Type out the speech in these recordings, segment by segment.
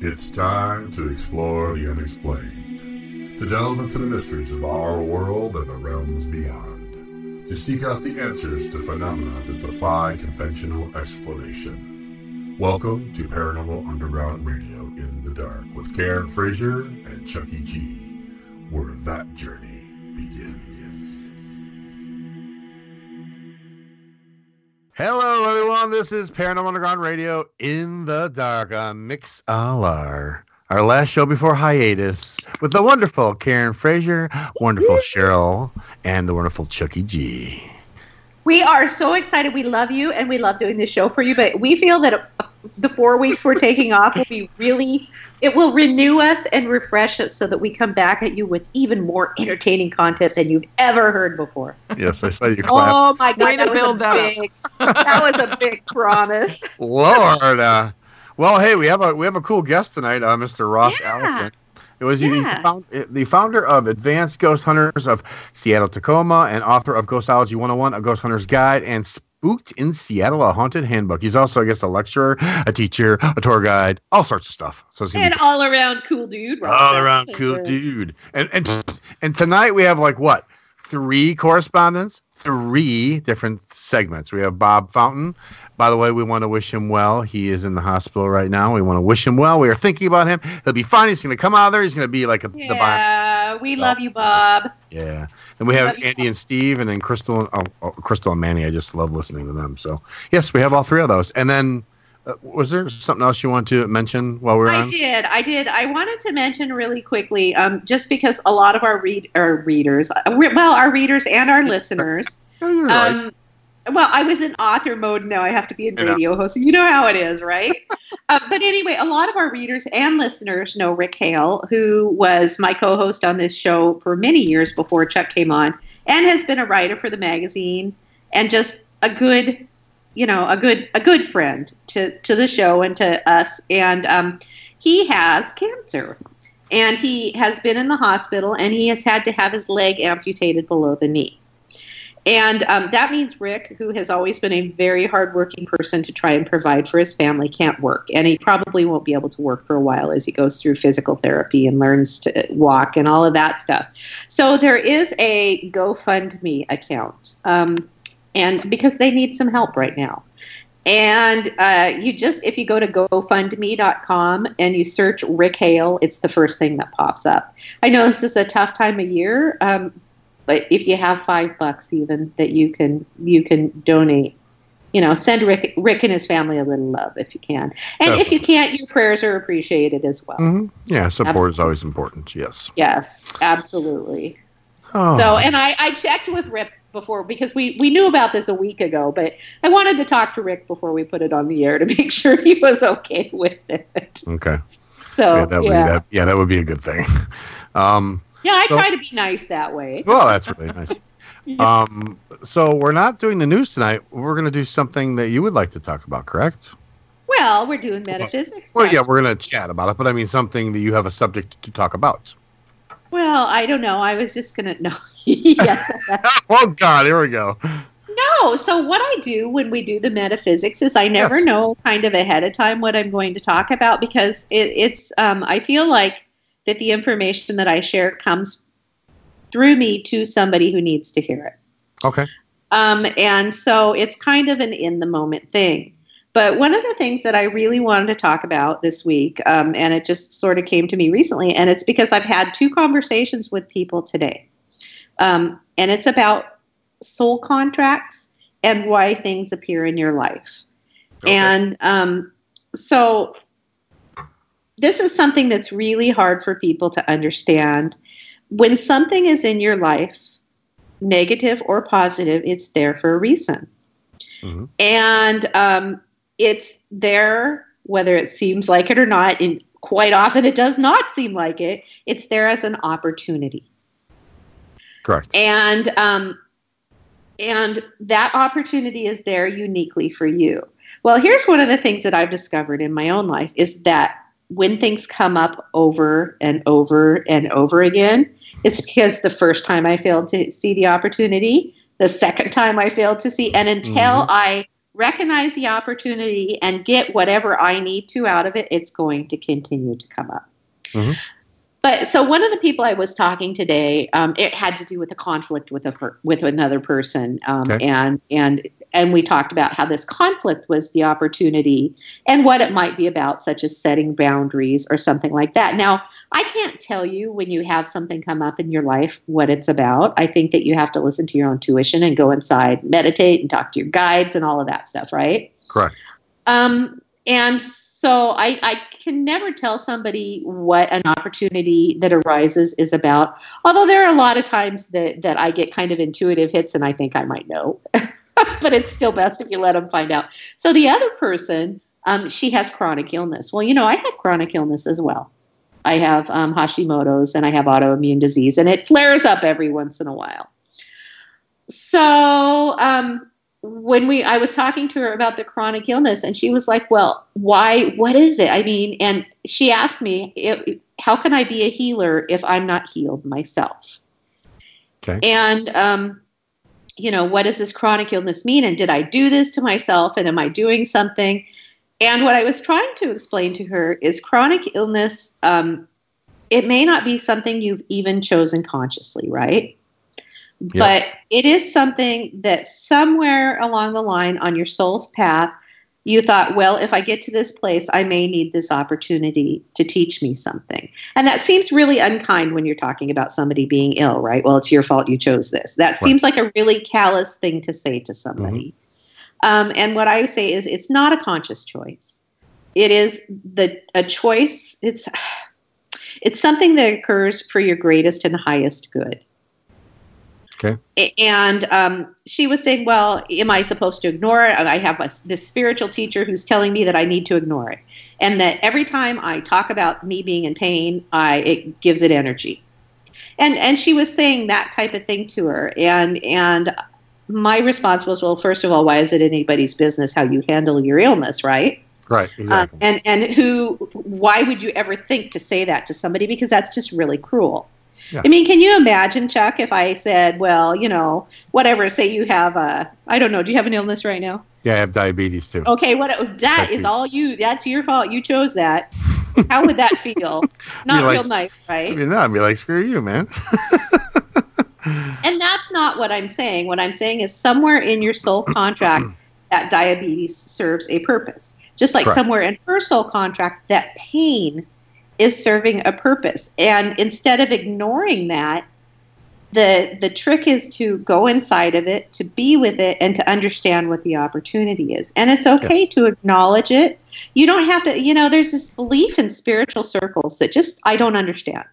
It's time to explore the unexplained, to delve into the mysteries of our world and the realms beyond, to seek out the answers to phenomena that defy conventional explanation. Welcome to Paranormal Underground Radio in the Dark with Karen Frazier and Chucky G, where that journey begins. Hello, everyone. This is Paranormal Underground Radio in the dark on Mixlr. Our last show before hiatus with the wonderful Karen Frazier, wonderful Cheryl, and the wonderful Chucky G. We are so excited. We love you and we love doing this show for you, but we feel that the four weeks we're taking off will be really, it will renew us and refresh us so that we come back at you with even more entertaining content than you've ever heard before. Yes, I saw you clap. Oh my God. Way to that was build a that up. big, that was a big promise. Lord. Uh, well, hey, we have a we have a cool guest tonight, uh, Mr. Ross Yeah. Allison. It was he's the, Yeah. found, the founder of Advanced Ghost Hunters of Seattle Tacoma and author of Ghostology 101, a Ghost Hunter's Guide, and Spooked in Seattle, a haunted handbook. He's also, I guess, a lecturer, a teacher, a tour guide, all sorts of stuff. So it's gonna be all around cool dude. Ross all around cool dude. And and and tonight we have like what? Three correspondents, three different segments. We have Bob Fountain. By the way, we want to wish him well. He is in the hospital right now. We want to wish him well. We are thinking about him. He'll be fine. He's going to come out of there. He's going to be like a, the Bible. Yeah, we love you, Bob. Yeah. Then we have Love you, Andy and Steve, and then Crystal and oh, oh, Crystal and Manny. I just love listening to them. So yes, we have all three of those. And then was there something else you wanted to mention while we we're I on? did. I did. I wanted to mention really quickly, um, just because a lot of our read our readers, uh, well, our readers and our listeners. Oh, right. Um, well, I was in author mode. Now I have to be in radio host. You know how it is, right? uh, but anyway, a lot of our readers and listeners know Rick Hale, who was my co-host on this show for many years before Chuck came on, and has been a writer for the magazine, and just a good, you know, a good a good friend to to the show and to us. And um, he has cancer, and he has been in the hospital, and he has had to have his leg amputated below the knee. And um, that means Rick, who has always been a very hardworking person to try and provide for his family, can't work. And he probably won't be able to work for a while as he goes through physical therapy and learns to walk and all of that stuff. So there is a GoFundMe account. Um, and because they need some help right now. And uh, you just, if you go to GoFundMe.com and you search Rick Hale, it's the first thing that pops up. I know this is a tough time of year, um, but if you have five bucks even that you can you can donate you know send rick rick and his family a little love if you can and if you can't your prayers are appreciated as well Mhm. Yeah, support is always important. Yes. yes absolutely Oh. so and i i checked with rick before because we we knew about this a week ago but i wanted to talk to rick before we put it on the air to make sure he was okay with it okay. so yeah, that would yeah be that. Yeah, that would be a good thing. Um, yeah i so- try to be nice that way well, that's really nice. Um, so we're not doing the news tonight. We're going to do something that you would like to talk about, correct? well we're doing metaphysics Well, stuff. yeah, we're going to chat about it, but I mean something that you have a subject to talk about. Well i don't know i was just gonna no yes oh God, here we go. No. So what I do when we do the metaphysics is I never Yes. know kind of ahead of time what I'm going to talk about because it, it's um, I feel like that the information that I share comes through me to somebody who needs to hear it. Okay. Um, and so it's kind of an in the moment thing. But one of the things that I really wanted to talk about this week, um, and it just sort of came to me recently, and it's because I've had two conversations with people today. Um, and it's about soul contracts and why things appear in your life. Okay. And um, so this is something that's really hard for people to understand. When something is in your life, negative or positive, it's there for a reason. Mhm. And um, it's there whether it seems like it or not. And quite often it does not seem like it. It's there as an opportunity Correct. and um, and that opportunity is there uniquely for you. Well, here's one of the things that I've discovered in my own life is that when things come up over and over and over again, it's because the first time I failed to see the opportunity, the second time I failed to see, and until Mhm. I recognize the opportunity and get whatever I need to out of it, it's going to continue to come up. Mhm. But so one of the people I was talking today, um, it had to do with a conflict with a per- with another person, um, Okay. and and and we talked about how this conflict was the opportunity and what it might be about, such as setting boundaries or something like that. Now, I can't tell you when you have something come up in your life what it's about. I think that you have to listen to your own tuition and go inside, meditate, and talk to your guides and all of that stuff, right? Correct. Um, and so I, I can never tell somebody what an opportunity that arises is about. Although there are a lot of times that, that I get kind of intuitive hits and I think I might know. but it's still best if you let them find out. So the other person, um, she has chronic illness. Well, you know, I have chronic illness as well. I have um, Hashimoto's and I have autoimmune disease, and it flares up every once in a while. So um, when we i was talking to her about the chronic illness and she was like well why what is it i mean and she asked me "If- how can i be a healer if i'm not healed myself Okay. and um you know what does this chronic illness mean? And did i do this to myself? And am i doing something? And what i was trying to explain to her is chronic illness um it may not be something you've even chosen consciously right? But it is something that somewhere along the line on your soul's path, you thought, well, if I get to this place, I may need this opportunity to teach me something. And that seems really unkind when you're talking about somebody being ill, right? Well, it's your fault you chose this. That Right. seems like a really callous thing to say to somebody. Um, and what I say is, it's not a conscious choice. It is the a choice. It's it's something that occurs for your greatest and highest good. A- And um, she was saying, "Well, am I supposed to ignore it? I have a, this spiritual teacher who's telling me that I need to ignore it, and that every time I talk about me being in pain, I it gives it energy." And and she was saying that type of thing to her, and and my response was, "Well, first of all, why is it anybody's business how you handle your illness, right?" Right. Um, Exactly. and and who? Why would you ever think to say that to somebody? Because that's just really cruel. I mean, can you imagine, Chuck, if I said, "Well, you know, whatever. Say you have a, I don't know. Do you have an illness right now? yeah, I have diabetes too. Okay, what? That Thank is all you. That's your fault. You chose that. How would that feel? Not like- real nice, I right? mean, no, I'd be like, screw you, man. And that's not what I'm saying. What I'm saying is somewhere in your soul contract that diabetes serves a purpose. Just like Correct. somewhere in her soul contract that pain is serving a purpose. And instead of ignoring that, the the trick is to go inside of it, to be with it and to understand what the opportunity is. And it's okay to acknowledge it. You don't have to, you know, there's this belief in spiritual circles that just I don't understand.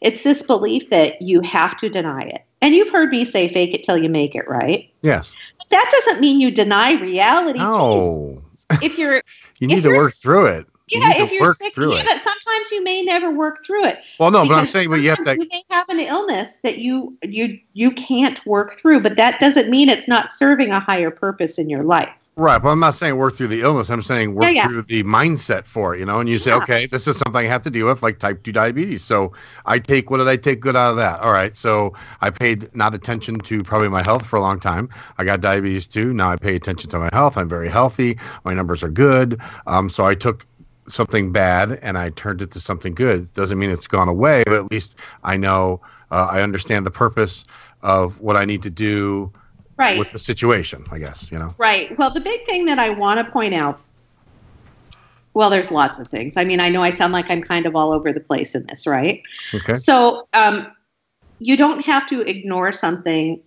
It's this belief that you have to deny it. And you've heard me say fake it till you make it, right? yes. But that doesn't mean you deny reality. No. If you're You need to work through it. You yeah, to if you're sick, yeah, it. but sometimes you may never work through it. Well, no, but I'm saying, but you have to. You may have an illness that you you you can't work through, but that doesn't mean it's not serving a higher purpose in your life. Right, but I'm not saying work through the illness. I'm saying work Yeah, yeah. through the mindset for it, you know. And you say, okay, this is something I have to deal with, like type two diabetes. So I take what did I take good out of that? All right, so I paid not attention to probably my health for a long time. I got diabetes too. Now I pay attention to my health. I'm very healthy. My numbers are good. Um, so I took something bad and I turned it to something good. Doesn't mean it's gone away, but at least I know uh, I understand the purpose of what I need to do Right. with the situation. I guess you know. Right. Well, the big thing that I want to point out well, there's lots of things. I mean, I know I sound like I'm kind of all over the place in this, right? Okay. So, um, you don't have to ignore something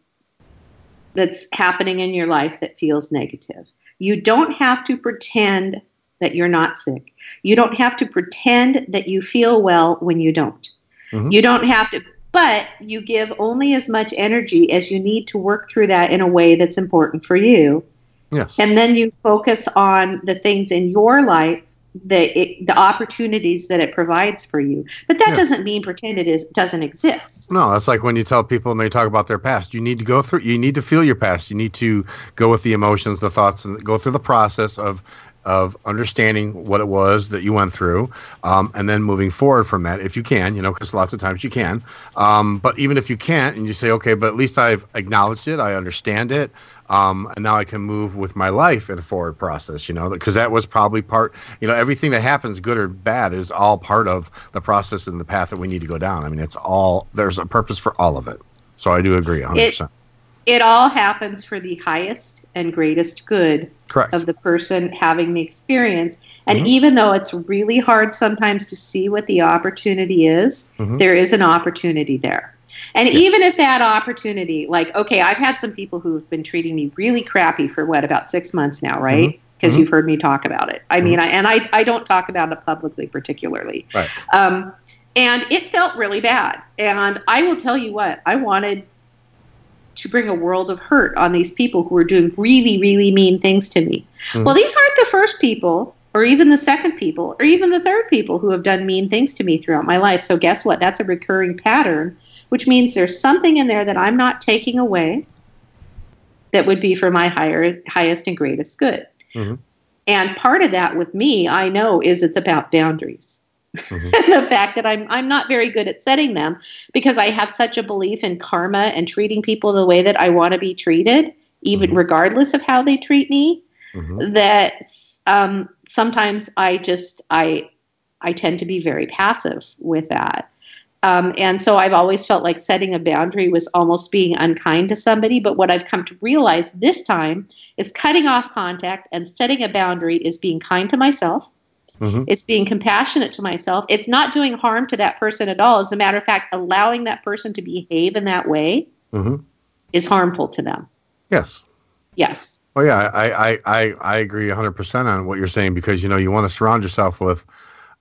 that's happening in your life that feels negative. You don't have to pretend that you're not sick. You don't have to pretend that you feel well when you don't. Mhm. You don't have to, but you give only as much energy as you need to work through that in a way that's important for you. Yes. And then you focus on the things in your life that it, the opportunities that it provides for you. But that Yeah. doesn't mean pretend it is doesn't exist. No, that's like when you tell people and they talk about their past. You need to go through. You need to feel your past. You need to go with the emotions, the thoughts, and go through the process of of understanding what it was that you went through, um, and then moving forward from that, if you can. You know, because lots of times you can. Um, but even if you can't, and you say, okay, but at least I've acknowledged it. I understand it. um, and now I can move with my life in a forward process. You know, because that was probably part. You know, everything that happens, good or bad, is all part of the process and the path that we need to go down. I mean, it's all there's a purpose for all of it. So I do agree, 100. percent It all happens for the highest and greatest good Correct. of the person having the experience. And Mhm. even though it's really hard sometimes to see what the opportunity is, Mhm. there is an opportunity there. And Yeah. even if that opportunity, like, okay, I've had some people who have been treating me really crappy for what, about six months now, right? Because Mhm. you've heard me talk about it. I mean, I, and I, I don't talk about it publicly particularly. Right. Um, and it felt really bad. And I will tell you what, I wanted to bring a world of hurt on these people who are doing really, really mean things to me. Mhm. Well, these aren't the first people, or even the second people, or even the third people who have done mean things to me throughout my life. So, guess what? That's a recurring pattern, which means there's something in there that I'm not taking away that would be for my higher, highest and greatest good. Mhm. And part of that with me, I know, is it's about boundaries. Mhm. the fact that I'm I'm not very good at setting them because I have such a belief in karma and treating people the way that I want to be treated, even Mhm. regardless of how they treat me. Mhm. That um, sometimes I just I I tend to be very passive with that. Um, and so I've always felt like setting a boundary was almost being unkind to somebody. But what I've come to realize this time is cutting off contact and setting a boundary is being kind to myself. Mhm. It's being compassionate to myself. It's not doing harm to that person at all. As a matter of fact, allowing that person to behave in that way Mhm. is harmful to them. Yes. Yes. Oh yeah, I I I, I agree 100 percent on what you're saying because you know you want to surround yourself with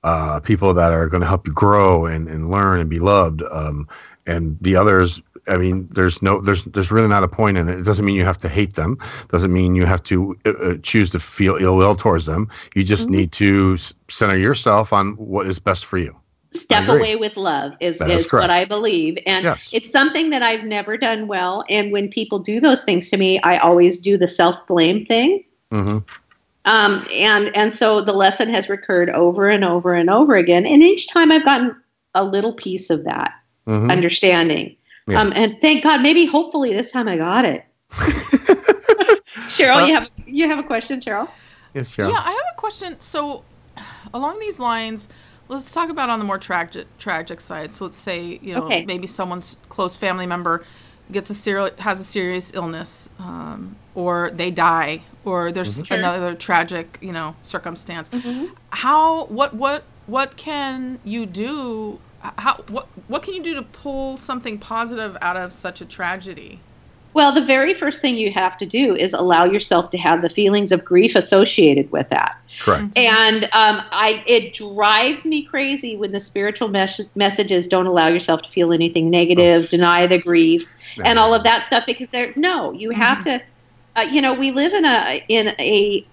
uh, people that are going to help you grow and, and learn and be loved. Um, and the others, I mean, there's no there's there's really not a point in it. It doesn't mean you have to hate them. Doesn't mean you have to uh, uh, choose to feel ill will towards them. You just Mhm. need to center yourself on what is best for you. Step away with love is, is is what. I believe. And Yes. it's something that I've never done well. And when people do those things to me, I always do the self blame thing. hmm Um, and and so the lesson has recurred over and over and over again. And each time I've gotten a little piece of that hmm understanding. Yeah. Um, and thank God, maybe hopefully this time I got it. Cheryl, Well- you have you have a question, Cheryl? yes, Cheryl. Yeah, I have a question. So, along these lines, let's talk about on the more tragic tragic side. So, let's say you know Okay. maybe someone's close family member gets a serial has a serious illness, um, or they die, or there's Sure. another tragic you know circumstance. How what what what can you do? How what what can you do to pull something positive out of such a tragedy? Well, the very first thing you have to do is allow yourself to have the feelings of grief associated with that. Correct. And um, I, it drives me crazy when the spiritual mes- messages don't allow yourself to feel anything negative, Oh. deny the grief, and all of that stuff. Because they're no, you have to. Uh, you know, we live in a in a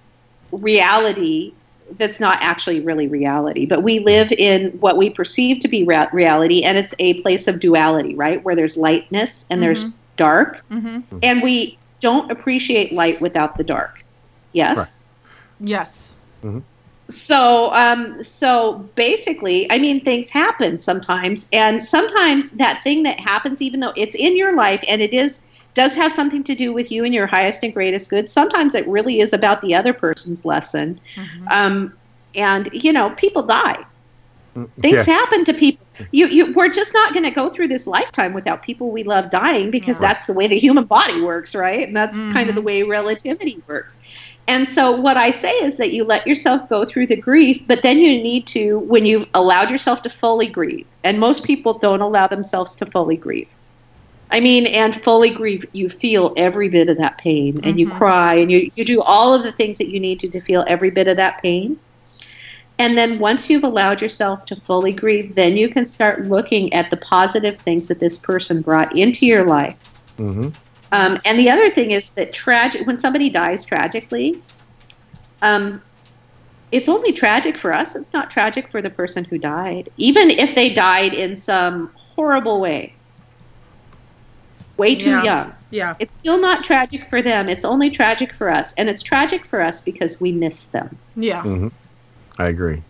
reality that's not actually really reality, but we live in what we perceive to be rea- reality, and it's a place of duality, right? Where there's lightness and there's Mhm. dark, Mm-hmm. and we don't appreciate light without the dark. Yes. Right. Yes. So, um, so basically, I mean, things happen sometimes, and sometimes that thing that happens, even though it's in your life and it is does have something to do with you and your highest and greatest good. Sometimes it really is about the other person's lesson, Mhm. um, and you know, people die. Things Yeah. happen to people. You, you, we're just not going to go through this lifetime without people we love dying because Right. that's the way the human body works, right? And that's kind of the Mhm. way relativity works. And so, what I say is that you let yourself go through the grief, but then you need to, when you've allowed yourself to fully grieve, and most people don't allow themselves to fully grieve. I mean, and fully grieve, you feel every bit of that pain, and you Mhm. cry, and you, you do all of the things that you need to to feel every bit of that pain. And then once you've allowed yourself to fully grieve, then you can start looking at the positive things that this person brought into your life. hmm Um, and the other thing is that tragic when somebody dies tragically, um, it's only tragic for us. It's not tragic for the person who died, even if they died in some horrible way, way too Yeah. young. Yeah. It's still not tragic for them. It's only tragic for us, and it's tragic for us because we miss them. Yeah. hmm I agree.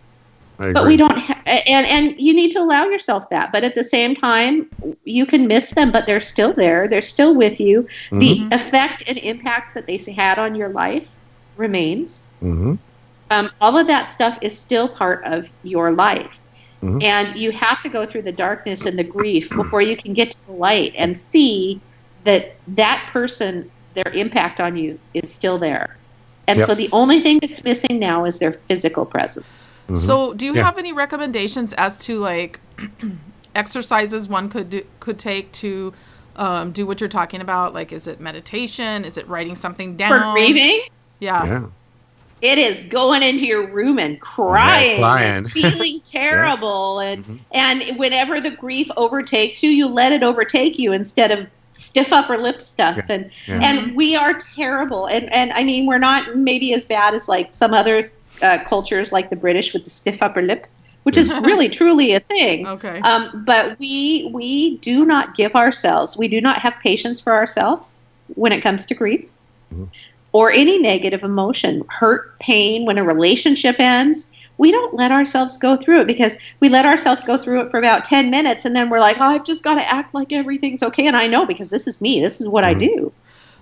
I but we don't ha- and and you need to allow yourself that but at the same time you can miss them but they're still there they're still with you the Mhm. effect and impact that they had on your life remains hmm um, all of that stuff is still part of your life Mhm. and you have to go through the darkness and the grief before you can get to the light and see that that person their impact on you is still there and Yep. so the only thing that's missing now is their physical presence So, do you Yeah. have any recommendations as to like exercises one could do, could take to um, do what you're talking about? Like, is it meditation? Is it writing something down? for grieving Yeah. yeah. It is going into your room and crying, crying. and feeling terrible and Mhm. and whenever the grief overtakes you you let it overtake you instead of stiff upper lip stuff Yeah. and Yeah. and we are terrible and and i mean we're not maybe as bad as like some other uh, cultures like the british with the stiff upper lip which is really truly a thing Okay. um, but we we do not give ourselves we do not have patience for ourselves when it comes to grief Mhm. Or any negative emotion hurt pain when a relationship ends we don't let ourselves go through it because we let ourselves go through it for about 10 minutes and then we're like oh i've just got to act like everything's okay and i know because this is me this is what i Mhm. do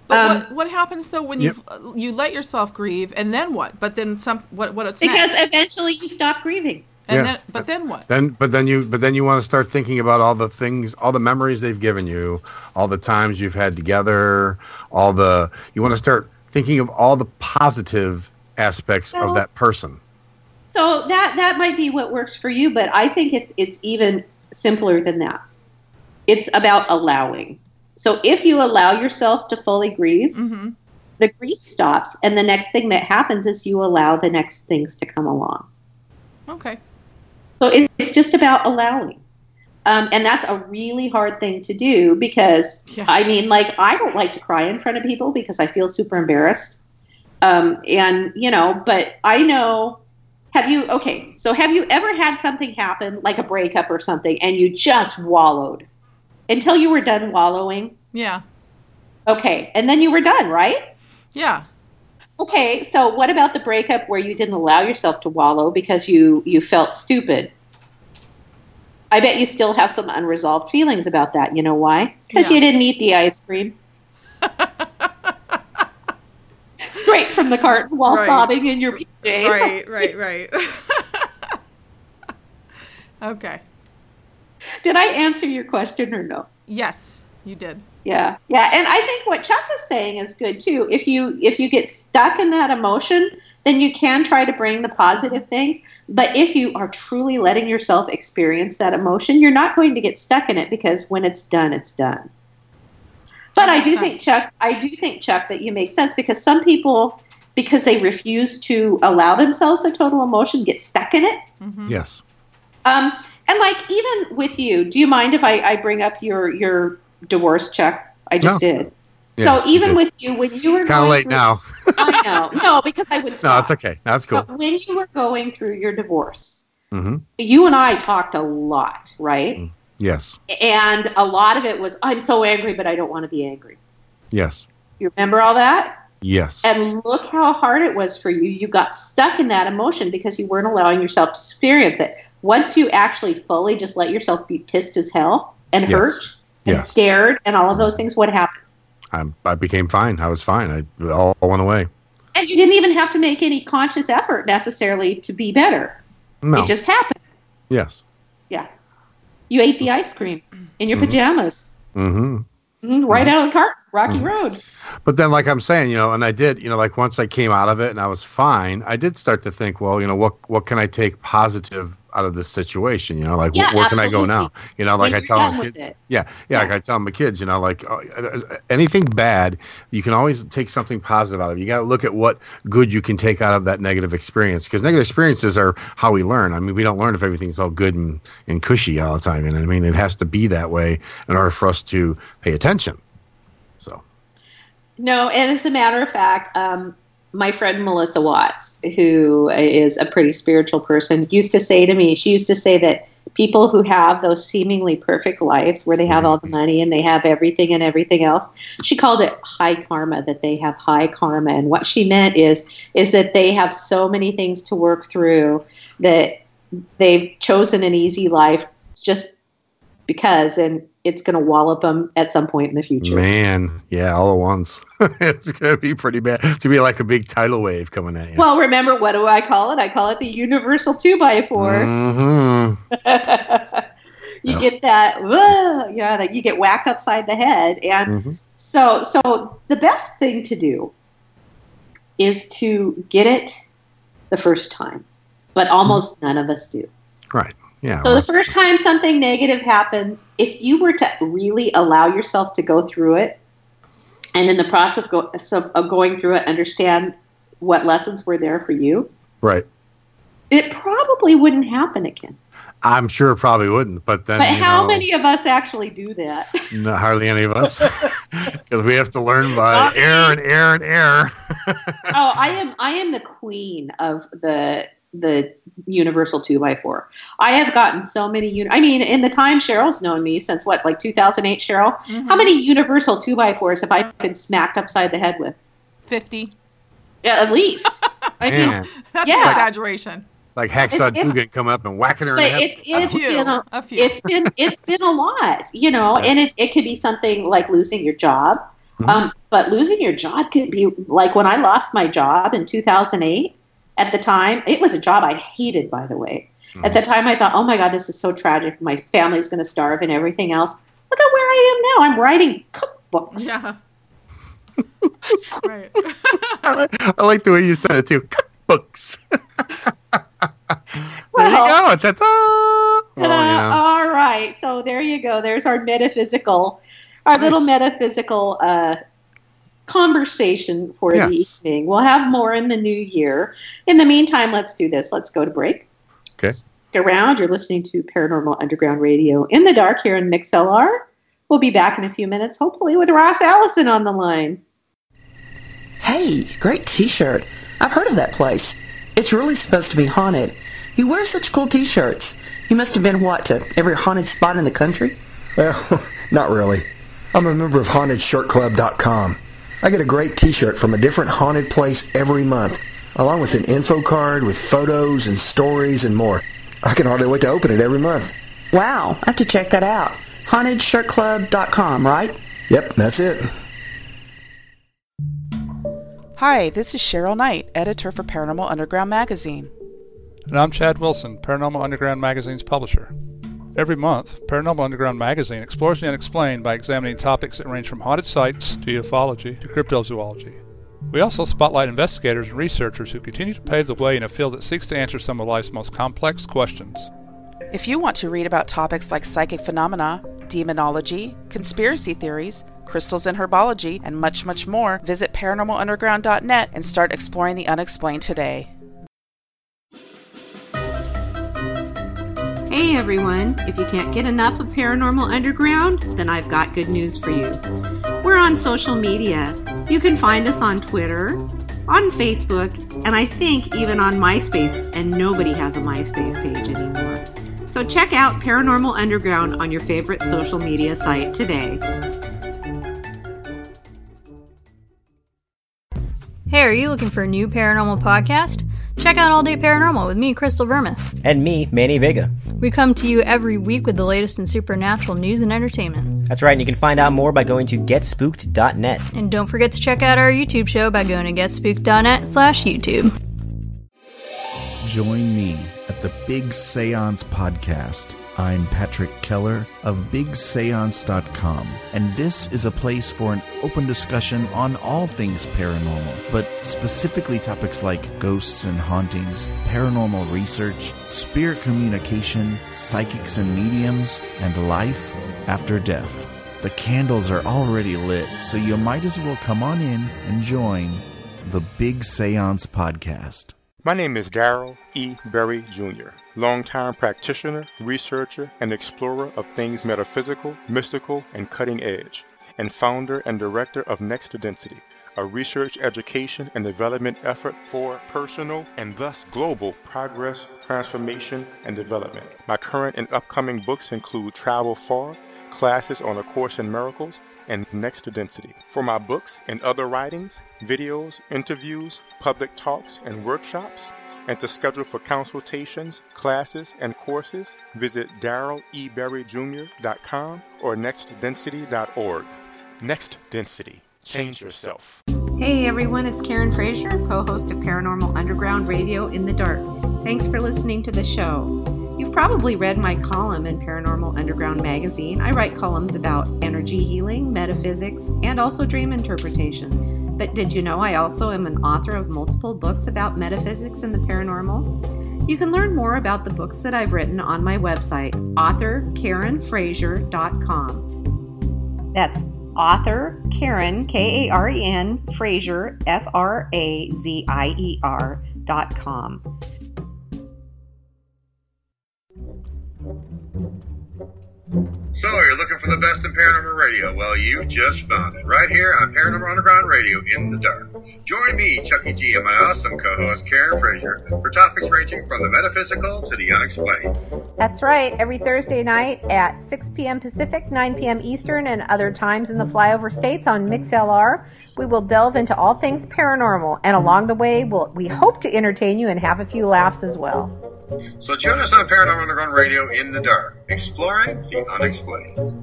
But Um, what, what happens though when you you let yourself grieve and then what? But then some what what it's because next? eventually you stop grieving And Yeah. then but then what? Then, but then you, but then you want to start thinking about all the things, all the memories they've given you, all the times you've had together, all the. You want to start thinking of all the positive aspects Well- of that person. So that that might be what works for you, but I think it's it's even simpler than that. It's about allowing. So if you allow yourself to fully grieve, Mm-hmm. the grief stops, and the next thing that happens is you allow the next things to come along. Okay. So it, it's just about allowing. Um, and that's a really hard thing to do because, Yeah. I mean, like, I don't like to cry in front of people because I feel super embarrassed. Um, and, you know, but I know, have you, okay, so have you ever had something happen, like a breakup or something, and you just wallowed until you were done wallowing? Yeah. Okay, and then you were done, right? Yeah. Okay, so what about the breakup where you didn't allow yourself to wallow because you you felt stupid? I bet you still have some unresolved feelings about that. You know why? Because Yeah. you didn't eat the ice cream. Straight from the carton while Right. sobbing in your PJs. Right, right, right. okay. Did I answer your question or no? Yes, you did. Yeah, yeah, and I think what Chuck is saying is good too. If you if you get stuck in that emotion, then you can try to bring the positive things. But if you are truly letting yourself experience that emotion, you're not going to get stuck in it because when it's done, it's done. But I makes do think. Chuck, I do think Chuck that you make sense because some people, because they refuse to allow themselves a total emotion, get stuck in it. Mm-hmm. Yes. Um, and like even with you, do you mind if I, I bring up your your divorce check? I just No. did. Yeah, so even with you, when you were kind of late through- now. I know, no, because I would No, it's okay. That's cool. But when you were going through your divorce, hmm you and I talked a lot, right? Mm. Yes. And a lot of it was, I'm so angry, but I don't want to be angry. Yes. You remember all that? Yes. And look how hard it was for you. You got stuck in that emotion because you weren't allowing yourself to experience it. Once you actually fully just let yourself be pissed as hell and Yes. hurt and Yes. scared and all of those things, what happened? I'm, I became fine. I was fine. I it all went away. And you didn't even have to make any conscious effort necessarily to be better. No. It just happened. yes. Yeah. You ate the ice cream in your Mhm. pajamas. hmm Mhm, Right out of the cart, Rocky Mhm. Road. But then, like I'm saying, you know, and I did, you know, like once I came out of it and I was fine, I did start to think, well, you know, what what can I take positive out of this situation? You know, like Yeah, wh- where can I go now? You know, like I tell my kids, it. yeah, yeah, like I tell my kids, you know, like oh, anything bad, you can always take something positive out of it. You got to look at what good you can take out of that negative experience because negative experiences are how we learn. I mean, we don't learn if everything's all good and, and cushy all the time. And I mean, it has to be that way in order for us to pay attention. So, No, and as a matter of fact, um, my friend Melissa Watts, who is a pretty spiritual person, used to say to me, she used to say that people who have those seemingly perfect lives where they have all the money and they have everything and everything else, she called it high karma, that they have high karma. And what she meant is is that they have so many things to work through that they've chosen an easy life just because, and it's going to wallop them at some point in the future. Man, yeah, all at once. it's gonna be pretty bad. To be like a big tidal wave coming at you. Well, remember what do I call it? I call it the universal two by 4 Mhm. you get that, yeah, that you get whacked upside the head, and Mhm. so so the best thing to do is to get it the first time, but almost none of us do. Right. Yeah. So the first time something negative happens, if you were to really allow yourself to go through it, and in the process of, go, so- of going through it, understand what lessons were there for you, right. it probably wouldn't happen again. I'm sure it probably wouldn't, but then But how know, many of us actually do that? no, hardly any of us, because we have to learn by error and error and error. oh, I am I am the queen of the the universal two by four. I have gotten so many. Uni- I mean, in the time Cheryl's known me since what, like 2008, Cheryl. Mhm. How many universal two by fours have I been smacked upside the head with? 50. Yeah, at least. I mean, Man, That's Yeah. an exaggeration. like Hacksaw It's- Duggan coming up and whacking her in but the head. it, A it's few. been a, A few. it's been it's been a lot, you know, Yeah. and it, it could be something like losing your job. Mhm. Um, but losing your job could be like when I lost my job in 2008. At the time, it was a job I hated, by the way. At the time, I thought, oh my God, this is so tragic. My family's going to starve and everything else. Look at where I am now. I'm writing cookbooks. yeah. right. I, like, I like the way you said it too. Cookbooks. there you go. Ta-ta. Oh, yeah. All right. So there you go. There's our metaphysical, our little metaphysical uh, conversation for the evening. We'll have more in the new year. In the meantime, let's do this. Let's go to break. Okay. Stick around. You're listening to Paranormal Underground Radio in the dark here in MixLR. We'll be back in a few minutes, hopefully with Ross Allison on the line. Hey, great t-shirt. I've heard of that place. It's really supposed to be haunted. You wear such cool t-shirts. You must have been, what, to every haunted spot in the country? Well, not really. I'm a member of HauntedShirtClub.com. I get a great t-shirt from a different haunted place every month, along with an info card with photos and stories and more. I can hardly wait to open it every month. Wow, I have to check that out. HauntedShirtClub.com, right? Yep, that's it. Hi, this is Cheryl Knight, editor for Paranormal Underground magazine. And I'm Chad Wilson, Paranormal Underground Magazine's publisher. Every month, Paranormal Underground Magazine explores the unexplained by examining topics that range from haunted sites to ufology to cryptozoology. We also spotlight investigators and researchers who continue to pave the way in a field that seeks to answer some of life's most complex questions. If you want to read about topics like psychic phenomena, demonology, conspiracy theories, crystals and herbology, and much, much more, visit paranormalunderground.net and start exploring the unexplained today. Hey everyone, if you can't get enough of Paranormal Underground, then I've got good news for you. We're on social media. You can find us on Twitter, on Facebook, and I think even on MySpace, and nobody has a MySpace page anymore. So check out Paranormal Underground on your favorite social media site today. Hey, are you looking for a new paranormal podcast? Check out All Day Paranormal with me, Crystal Vermis. And me, Manny Vega. We come to you every week with the latest in supernatural news and entertainment. That's right, and you can find out more by going to getspooked.net. And don't forget to check out our YouTube show by going to getspooked.net slash YouTube. Join me at the Big Seance Podcast. I'm Patrick Keller of BigSeance.com, and this is a place for an open discussion on all things paranormal, but specifically topics like ghosts and hauntings, paranormal research, spirit communication, psychics and mediums, and life after death. The candles are already lit, so you might as well come on in and join the Big Seance Podcast. My name is Daryl E. Berry Jr., longtime practitioner, researcher, and explorer of things metaphysical, mystical, and cutting edge, and founder and director of Next to Density, a research, education, and development effort for personal and thus global progress, transformation, and development. My current and upcoming books include Travel Far, Classes on A Course in Miracles, and Next to Density. For my books and other writings, videos, interviews, public talks, and workshops, And to schedule for consultations, classes, and courses, visit daryleberryjr.com or nextdensity.org. Next Density. Change yourself. Hey everyone, it's Karen Frazier, co host of Paranormal Underground Radio in the Dark. Thanks for listening to the show. You've probably read my column in Paranormal Underground magazine. I write columns about energy healing, metaphysics, and also dream interpretation. But did you know I also am an author of multiple books about metaphysics and the paranormal? You can learn more about the books that I've written on my website, authorkarenfrazier.com. That's author Karen, K A R E N, Frazier, F R A Z I E R dot com. So, you're looking for the best in paranormal radio? Well, you just found it. Right here on Paranormal Underground Radio in the Dark. Join me, Chucky G, and my awesome co host, Karen Frazier, for topics ranging from the metaphysical to the unexplained. That's right. Every Thursday night at 6 p.m. Pacific, 9 p.m. Eastern, and other times in the flyover states on MixLR, we will delve into all things paranormal. And along the way, we'll, we hope to entertain you and have a few laughs as well. So join us on Paranormal Underground Radio in the Dark, exploring the unexplained.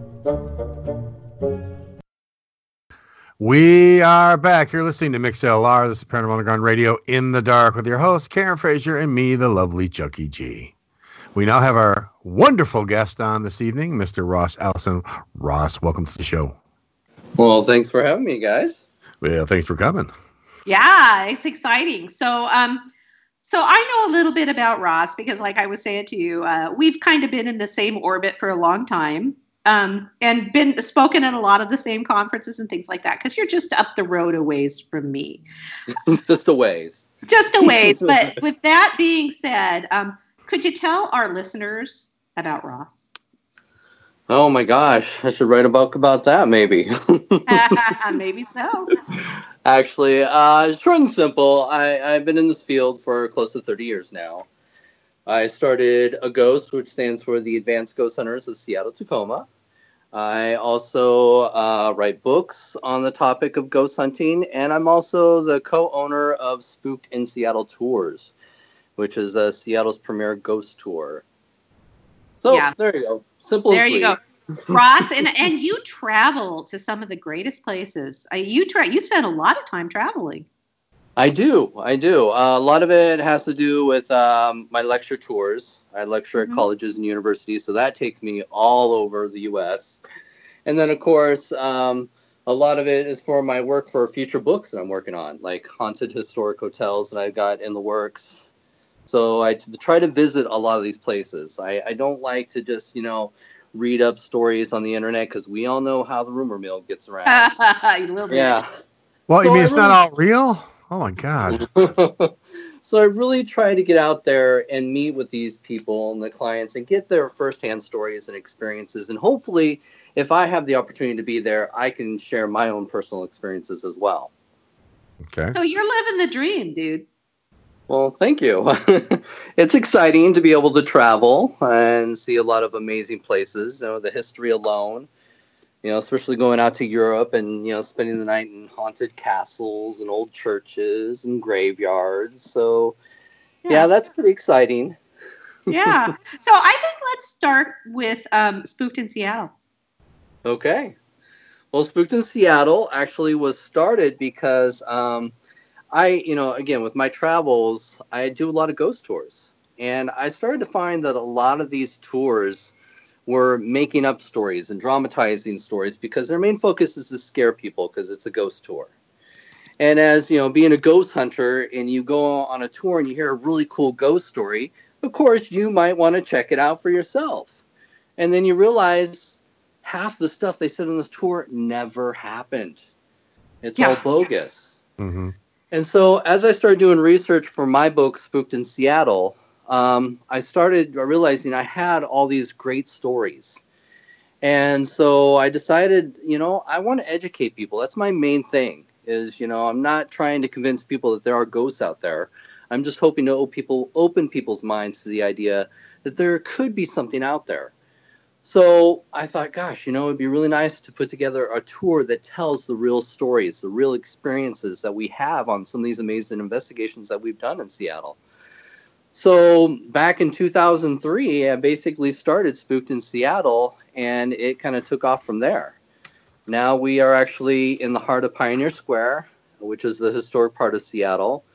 We are back. You're listening to MixLR. This is Paranormal Underground Radio in the Dark with your host, Karen Frazier, and me, the lovely Chucky G. We now have our wonderful guest on this evening, Mr. Ross Allison. Ross, welcome to the show. Well, thanks for having me, guys. Well, thanks for coming. Yeah, it's exciting. So, um, so I know a little bit about Ross because, like I was saying to you, uh, we've kind of been in the same orbit for a long time, um, and been spoken at a lot of the same conferences and things like that. Because you're just up the road a ways from me. just a ways. Just a ways. but with that being said, um, could you tell our listeners about Ross? Oh my gosh, I should write a book about that, maybe. maybe so. Actually, uh, short and simple, I, I've been in this field for close to 30 years now. I started AGHOST, which stands for the Advanced Ghost Hunters of Seattle Tacoma. I also uh, write books on the topic of ghost hunting, and I'm also the co owner of Spooked in Seattle Tours, which is uh, Seattle's premier ghost tour. So yeah. there you go. Simple. There you go. Ross, and and you travel to some of the greatest places. Uh, you try. You spend a lot of time traveling. I do. I do. Uh, a lot of it has to do with um, my lecture tours. I lecture mm-hmm. at colleges and universities, so that takes me all over the U.S. And then, of course, um, a lot of it is for my work for future books that I'm working on, like haunted historic hotels that I've got in the works. So I t- try to visit a lot of these places. I, I don't like to just, you know, read up stories on the internet because we all know how the rumor mill gets around. yeah. Well, you so mean it's really... not all real? Oh my god. so I really try to get out there and meet with these people and the clients and get their firsthand stories and experiences. And hopefully, if I have the opportunity to be there, I can share my own personal experiences as well. Okay. So you're living the dream, dude. Well, thank you. it's exciting to be able to travel and see a lot of amazing places. You know, the history alone, you know, especially going out to Europe and, you know, spending the night in haunted castles and old churches and graveyards. So, yeah, yeah that's pretty exciting. yeah. So I think let's start with um, Spooked in Seattle. Okay. Well, Spooked in Seattle actually was started because um, I, you know, again, with my travels, I do a lot of ghost tours. And I started to find that a lot of these tours were making up stories and dramatizing stories because their main focus is to scare people because it's a ghost tour. And as, you know, being a ghost hunter and you go on a tour and you hear a really cool ghost story, of course, you might want to check it out for yourself. And then you realize half the stuff they said on this tour never happened. It's yeah. all bogus. Mm-hmm. And so, as I started doing research for my book, Spooked in Seattle, um, I started realizing I had all these great stories. And so I decided, you know, I want to educate people. That's my main thing. Is you know, I'm not trying to convince people that there are ghosts out there. I'm just hoping to open people open people's minds to the idea that there could be something out there. So I thought, gosh, you know, it'd be really nice to put together a tour that tells the real stories, the real experiences that we have on some of these amazing investigations that we've done in Seattle. So back in 2003, I basically started Spooked in Seattle, and it kind of took off from there. Now we are actually in the heart of Pioneer Square, which is the historic part of Seattle.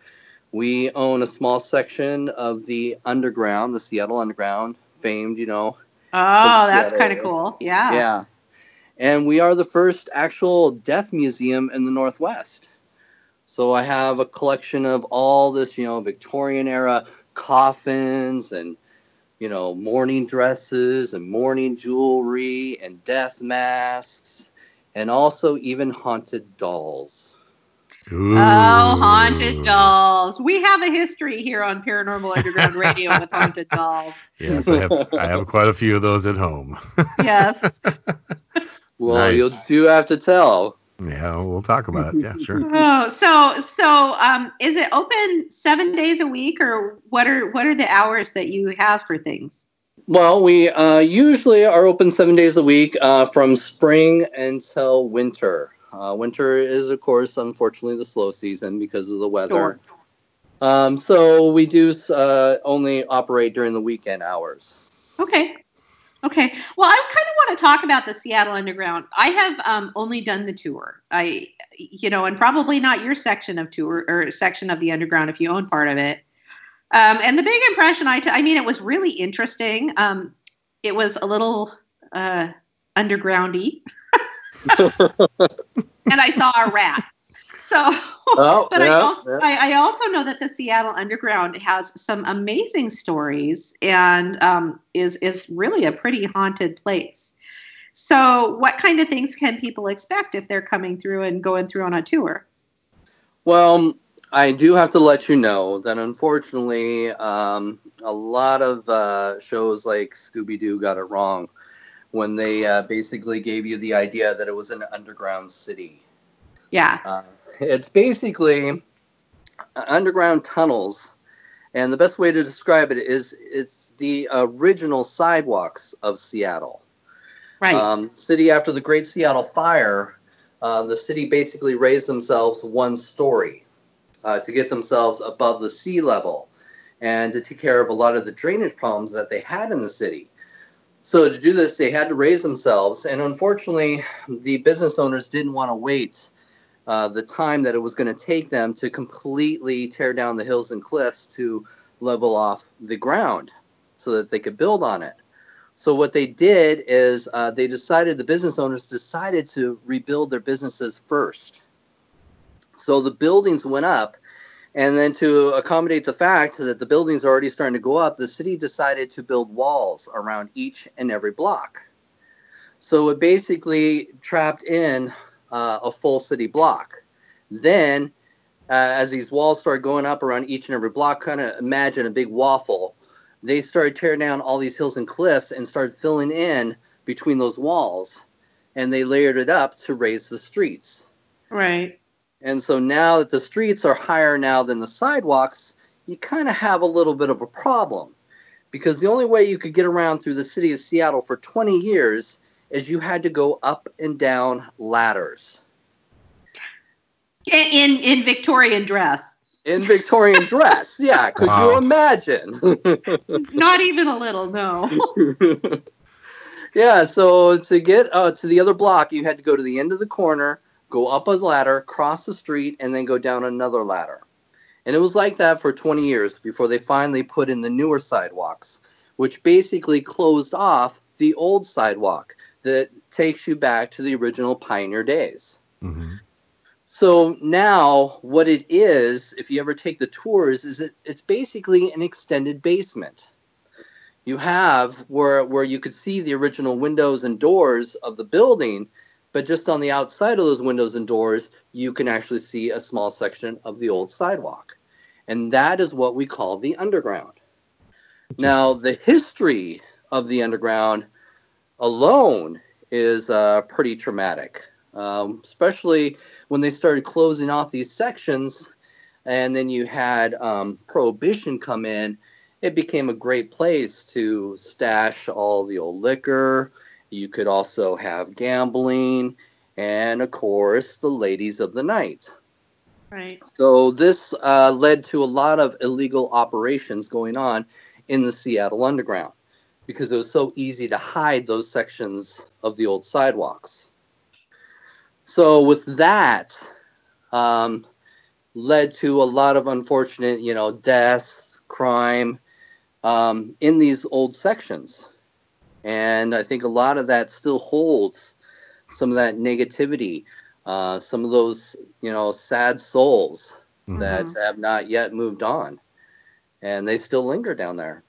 We own a small section of the underground, the Seattle Underground, famed, you know. Oh, that's kind of cool. Yeah. Yeah. And we are the first actual death museum in the Northwest. So I have a collection of all this, you know, Victorian era coffins and, you know, mourning dresses and mourning jewelry and death masks and also even haunted dolls. Oh, haunted dolls. We have a history here on Paranormal Underground Radio with haunted dolls. Yes, I have, I have quite a few of those at home. Yes. Well, Nice. you do have to tell. Yeah, we'll talk about it. Yeah, sure. Oh, so so um, is it open seven days a week, or what are what are the hours that you have for things? Well, we uh, usually are open seven days a week uh, from spring until winter. Uh, winter is, of course, unfortunately, the slow season because of the weather. Sure. Um, so we do uh, only operate during the weekend hours. Okay. Okay. Well, I kind of want to talk about the Seattle Underground. I have um, only done the tour. I, you know, and probably not your section of tour or section of the Underground if you own part of it. Um, and the big impression I, t- I mean, it was really interesting. Um, it was a little uh, undergroundy, and I saw a rat. So, Oh, but I, also, yeah. I, I also know that the Seattle Underground has some amazing stories and um, is is really a pretty haunted place. So, what kind of things can people expect if they're coming through and going through on a tour? Well, I do have to let you know that unfortunately, um, a lot of uh, shows like Scooby Doo got it wrong when they uh, basically gave you the idea that it was an underground city. Yeah. Uh, it's basically underground tunnels, and the best way to describe it is it's the original sidewalks of Seattle. Right. Um, city after the Great Seattle Fire, uh, the city basically raised themselves one story uh, to get themselves above the sea level and to take care of a lot of the drainage problems that they had in the city. So to do this, they had to raise themselves, and unfortunately, the business owners didn't want to wait uh, the time that it was going to take them to completely tear down the hills and cliffs to level off the ground so that they could build on it. So what they did is uh, they decided the business owners decided to rebuild their businesses first. So the buildings went up, and then to accommodate the fact that the buildings are already starting to go up, the city decided to build walls around each and every block. So it basically trapped in uh, a full city block. Then, uh, as these walls started going up around each and every block, kind of imagine a big waffle. They started tearing down all these hills and cliffs and started filling in between those walls, and they layered it up to raise the streets. Right. And so now that the streets are higher now than the sidewalks, you kind of have a little bit of a problem. Because the only way you could get around through the city of Seattle for 20 years is you had to go up and down ladders. In in, in Victorian dress. In Victorian dress. Yeah, could Wow. you imagine? Not even a little, no. yeah, so to get uh, to the other block, you had to go to the end of the corner, go up a ladder, cross the street, and then go down another ladder. And it was like that for 20 years before they finally put in the newer sidewalks, which basically closed off the old sidewalk that takes you back to the original pioneer days. Mm-hmm. So now, what it is, if you ever take the tours, is it, it's basically an extended basement. You have where where you could see the original windows and doors of the building, but just on the outside of those windows and doors, you can actually see a small section of the old sidewalk, and that is what we call the underground. Now, the history of the underground alone is uh, pretty traumatic, um, especially when they started closing off these sections, and then you had um, prohibition come in. It became a great place to stash all the old liquor. You could also have gambling, and of course, the ladies of the night. Right. So this uh, led to a lot of illegal operations going on in the Seattle Underground because it was so easy to hide those sections of the old sidewalks. So with that, um, led to a lot of unfortunate, you know, deaths, crime um, in these old sections, and I think a lot of that still holds some of that negativity, uh, some of those, you know, sad souls Mhm. that have not yet moved on, and they still linger down there.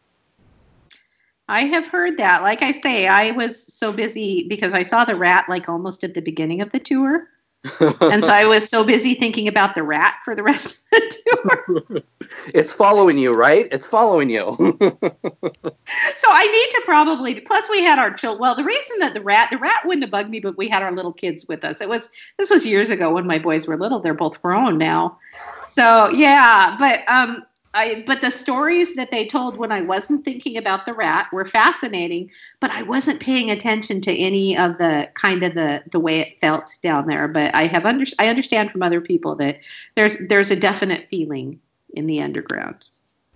I have heard that. Like I say, I was so busy because I saw the rat like almost at the beginning of the tour. And so I was so busy thinking about the rat for the rest of the tour. It's following you, right? It's following you. So I need to probably plus we had our children. Well, the reason that the rat the rat wouldn't have bugged me, but we had our little kids with us. It was this was years ago when my boys were little. They're both grown now. So yeah, but um I but the stories that they told when I wasn't thinking about the rat were fascinating, but I wasn't paying attention to any of the kind of the the way it felt down there. But I have under I understand from other people that there's there's a definite feeling in the underground.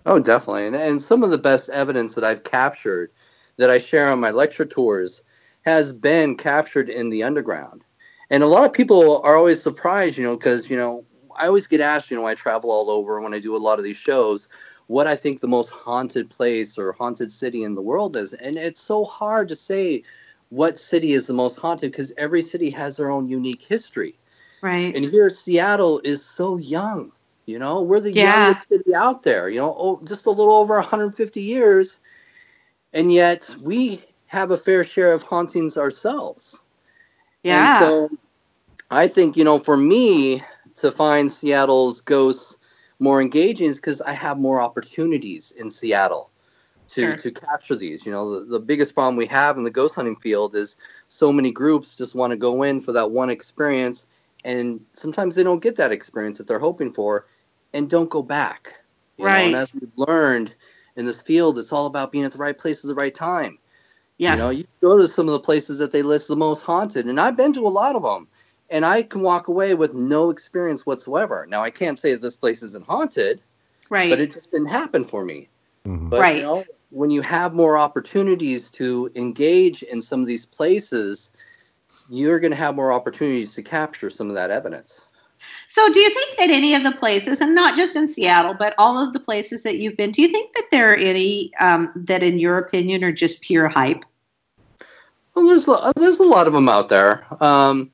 Oh, definitely. And, and some of the best evidence that I've captured that I share on my lecture tours has been captured in the underground. And a lot of people are always surprised, you know, because, you know, I always get asked, you know, I travel all over when I do a lot of these shows, what I think the most haunted place or haunted city in the world is. And it's so hard to say what city is the most haunted because every city has their own unique history. Right. And here, Seattle is so young. You know, we're the Yeah. youngest city out there. You know, oh, just a little over 150 years, and yet we have a fair share of hauntings ourselves. Yeah. And so, I think you know, for me to find Seattle's ghosts more engaging is because I have more opportunities in Seattle to Sure. to capture these. You know, the, the biggest problem we have in the ghost hunting field is so many groups just want to go in for that one experience, and sometimes they don't get that experience that they're hoping for, and don't go back. You know, Right. and as we've learned in this field, it's all about being at the right place at the right time. Yes. You know, you go to some of the places that they list the most haunted, and I've been to a lot of them, and I can walk away with no experience whatsoever. Now, I can't say that this place isn't haunted, Right. but it just didn't happen for me. But Right. you know, when you have more opportunities to engage in some of these places, you're going to have more opportunities to capture some of that evidence. So, do you think that any of the places, and not just in Seattle, but all of the places that you've been, do you think that there are any um, that, in your opinion, are just pure hype? Well, there's a- there's a lot of them out there. Um,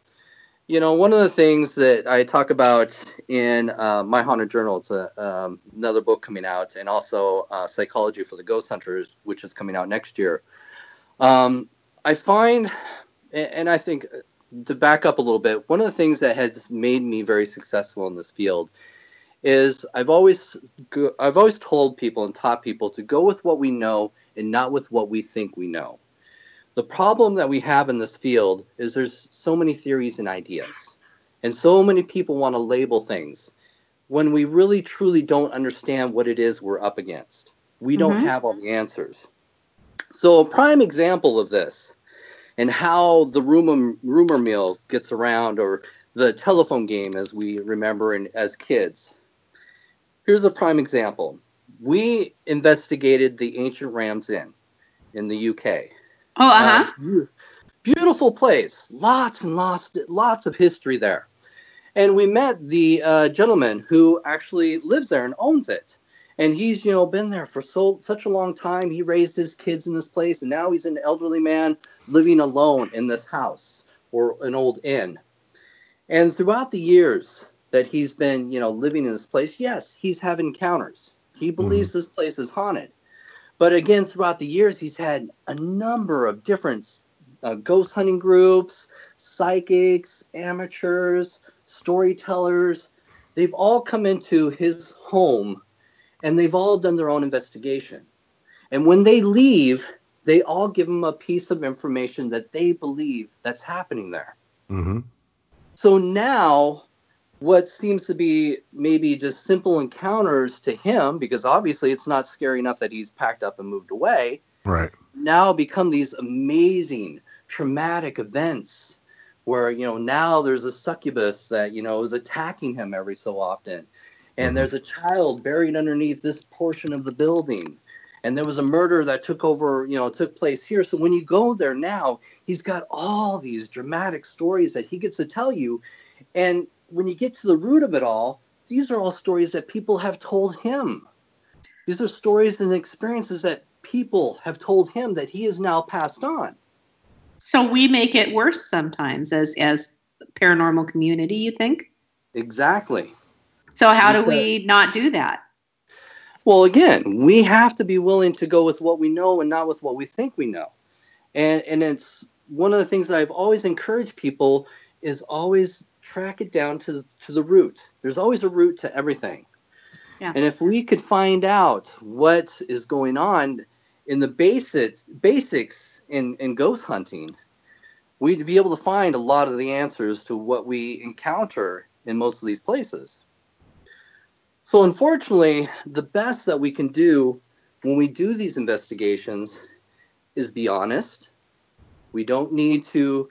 you know, one of the things that I talk about in uh, my haunted journal, it's a, um, another book coming out, and also uh, Psychology for the Ghost Hunters, which is coming out next year. Um, I find, and I think uh, to back up a little bit, one of the things that has made me very successful in this field is I've always go, I've always told people and taught people to go with what we know and not with what we think we know. The problem that we have in this field is there's so many theories and ideas, and so many people want to label things when we really truly don't understand what it is we're up against. We don't Mhm. have all the answers. So, a prime example of this and how the rumor, rumor mill gets around, or the telephone game as we remember in, as kids. Here's a prime example. We investigated the ancient Ram's Inn in the UK. Oh, uh huh. Uh, beau- beautiful place. Lots and lots, lots of history there. And we met the uh, gentleman who actually lives there and owns it. And he's, you know, been there for so such a long time. He raised his kids in this place, and now he's an elderly man living alone in this house or an old inn. And throughout the years that he's been, you know, living in this place, yes, he's had encounters. He believes this place is haunted. But again, throughout the years, he's had a number of different uh, ghost hunting groups, psychics, amateurs, storytellers. They've all come into his home and they've all done their own investigation. And when they leave, they all give him a piece of information that they believe that's happening there. Mm-hmm. So now, what seems to be maybe just simple encounters to him, because obviously it's not scary enough that he's packed up and moved away, Right. now become these amazing traumatic events where you know now there's a succubus that you know is attacking him every so often. And there's mm-hmm. a child buried underneath this portion of the building. And there was a murder that took over you know took place here. So when you go there now he's got all these dramatic stories that he gets to tell you. And when you get to the root of it all these are all stories that people have told him these are stories and experiences that people have told him that he has now passed on So we make it worse sometimes as as paranormal community, you think? exactly So how do we not do that? Well, again, we have to be willing to go with what we know and not with what we think we know. And and it's one of the things that I've always encouraged people is always track it down to the, to the root. There's always a root to everything. Yeah. And if we could find out what is going on in the basic basics in, in ghost hunting, we'd be able to find a lot of the answers to what we encounter in most of these places. So, unfortunately, the best that we can do when we do these investigations is be honest. We don't need to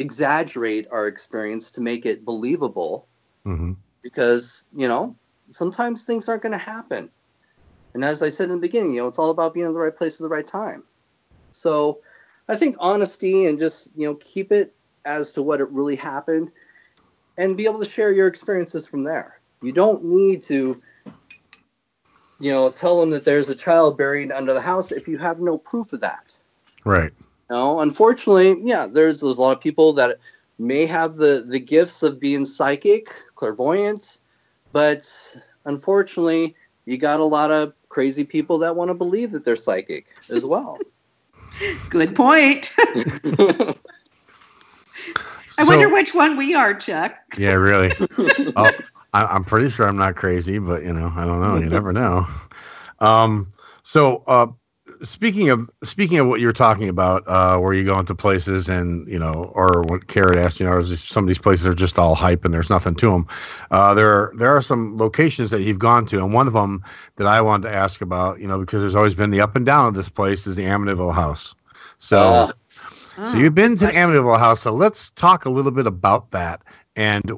exaggerate our experience to make it believable Mm-hmm. because, you know, sometimes things aren't going to happen. And as I said in the beginning, you know, it's all about being in the right place at the right time. So, I think honesty and just, you know, keep it as to what it really happened and be able to share your experiences from there. You don't need to, you know, tell them that there's a child buried under the house if you have no proof of that. Right. No, unfortunately, yeah, there's there's a lot of people that may have the the gifts of being psychic, clairvoyant, but unfortunately, you got a lot of crazy people that want to believe that they're psychic as well. Good point. I So- wonder which one we are, Chuck. Yeah, really. oh, I, I'm pretty sure I'm not crazy, but you know, I don't know. You never know. Um, so, uh, speaking of speaking of what you're talking about, uh, where you go into places and you know, or what Carrot asked, you know, some of these places are just all hype and there's nothing to them. Uh, there are, there are some locations that you've gone to, and one of them that I wanted to ask about, you know, because there's always been the up and down of this place is the Amityville House. So. So you've been to the Amityville House. So let's talk a little bit about that, and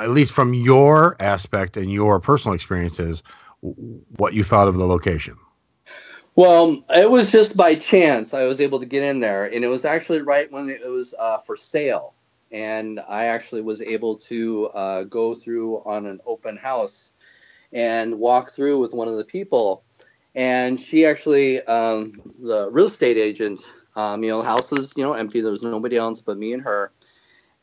at least from your aspect and your personal experiences, what you thought of the location. Well, it was just by chance I was able to get in there, and it was actually right when it was uh, for sale, and I actually was able to uh, go through on an open house and walk through with one of the people, and she actually, um, the real estate agent, um, you know, house was you know empty. There was nobody else but me and her,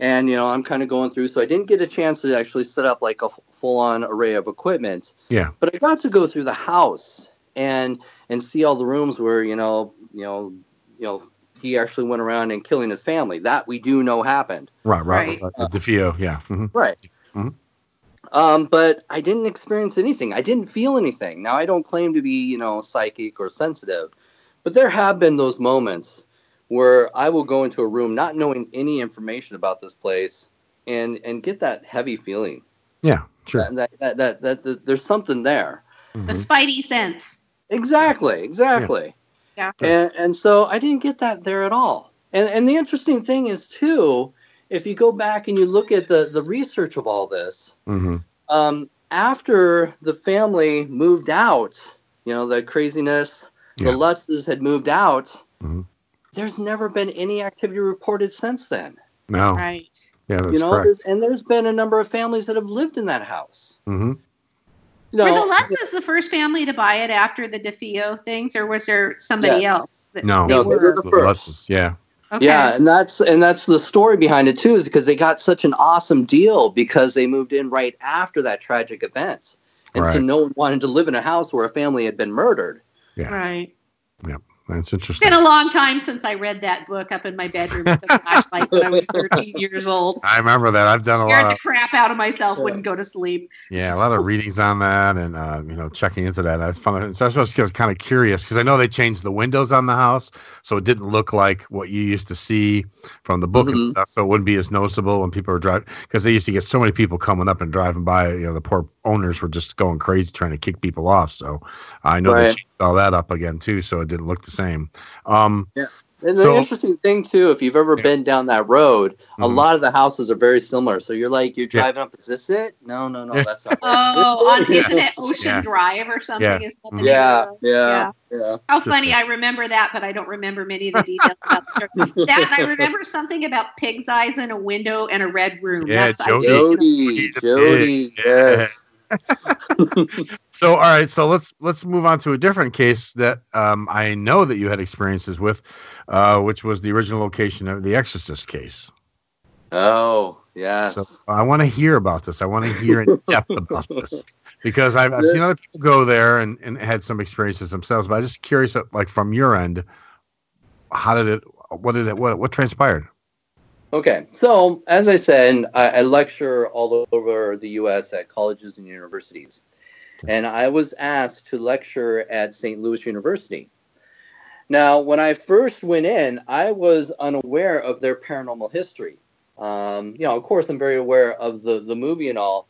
and you know I'm kind of going through, so I didn't get a chance to actually set up like a full on array of equipment Yeah. but I got to go through the house and and see all the rooms where you know you know you know he actually went around and killing his family. That we do know happened. Right. Right. Right. right. Uh, DeFeo. Yeah. mhm. Right. Mhm. Um, but I didn't experience anything. I didn't feel anything. Now I don't claim to be you know psychic or sensitive, but there have been those moments where I will go into a room not knowing any information about this place and and get that heavy feeling. Yeah. Sure. That that that, that, that, that there's something there. The spidey sense. Exactly, exactly. Yeah. And and so I didn't get that there at all. And and the interesting thing is too, if you go back and you look at the the research of all this, Mm-hmm. um, after the family moved out, you know, the craziness, Yeah. the Lutzes had moved out. Mhm. There's never been any activity reported since then. No. Right. Yeah. That's you know, correct. there's, and there's been a number of families that have lived in that house. Mm-hmm. You know, Were the Lutzes the first family to buy it after the DeFeo things, or was there somebody Yes. else? That No. they No, they were the first. Yeah. Okay. Yeah, and that's and that's the story behind it too, is because they got such an awesome deal because they moved in right after that tragic event, and so no one wanted to live in a house where a family had been murdered. Yeah. Right. Yep. That's It's interesting. It's been a long time since I read that book up in my bedroom with a flashlight when I was 13 years old. I remember that. I've done a Scared lot the of crap out of myself, wouldn't go to sleep. yeah, a lot of readings on that, and uh, you know, checking into that. That's fun. That's what I was kind of curious because I know they changed the windows on the house, so it didn't look like what you used to see from the book and Mhm. stuff. So it wouldn't be as noticeable when people were driving because they used to get so many people coming up and driving by. You know, the poor owners were just going crazy trying to kick people off. So I know they changed all that up again too, so it didn't look the same. Um, Yeah. And the So- interesting thing too, if you've ever been down that road, a Mhm. lot of the houses are very similar. So you're like, you're Yeah. driving up. Is this it? No, no, no, that's not. Oh, on, Yeah. isn't it Ocean Yeah. Drive or something? Yeah. Is that the name Yeah, yeah, yeah. How Just funny! I remember that, but I don't remember many of the details about the story. That and I remember something about pig's eyes in a window and a red room. Yeah, That's, I Jody. Jody, Jody, yes. So, all right. So let's let's move on to a different case that um, I know that you had experiences with, uh, which was the original location of the Exorcist case. Oh, yes. So I want to hear about this. I want to hear in depth about this because I've, I've seen other people go there and, and had some experiences themselves. But I'm just curious, like from your end, how did it? What did it? What what transpired? Okay, so as I said, I, I lecture all over the U.S. at colleges and universities, and I was asked to lecture at St. Louis University. Now, when I first went in, I was unaware of their paranormal history. Um, you know, of course, I'm very aware of the the movie and all.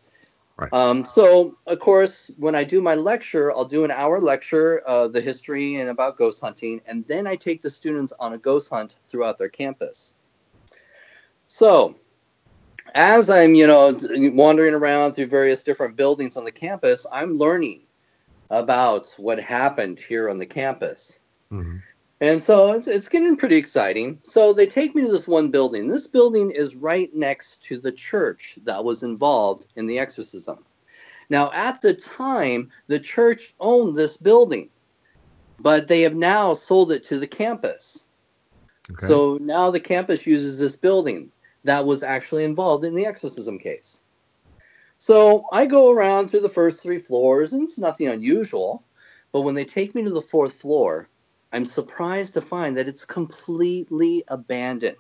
Right. Um, so, of course, when I do my lecture, I'll do an hour lecture, uh, the history and about ghost hunting, and then I take the students on a ghost hunt throughout their campus. So, as I'm, you know, wandering around through various different buildings on the campus, I'm learning about what happened here on the campus. Mhm. And so it's, it's getting pretty exciting. So they take me to this one building. This building is right next to the church that was involved in the exorcism. Now, at the time, the church owned this building, but they have now sold it to the campus. Okay. So now the campus uses this building that was actually involved in the exorcism case. So I go around through the first three floors, and it's nothing unusual. But when they take me to the fourth floor, I'm surprised to find that it's completely abandoned.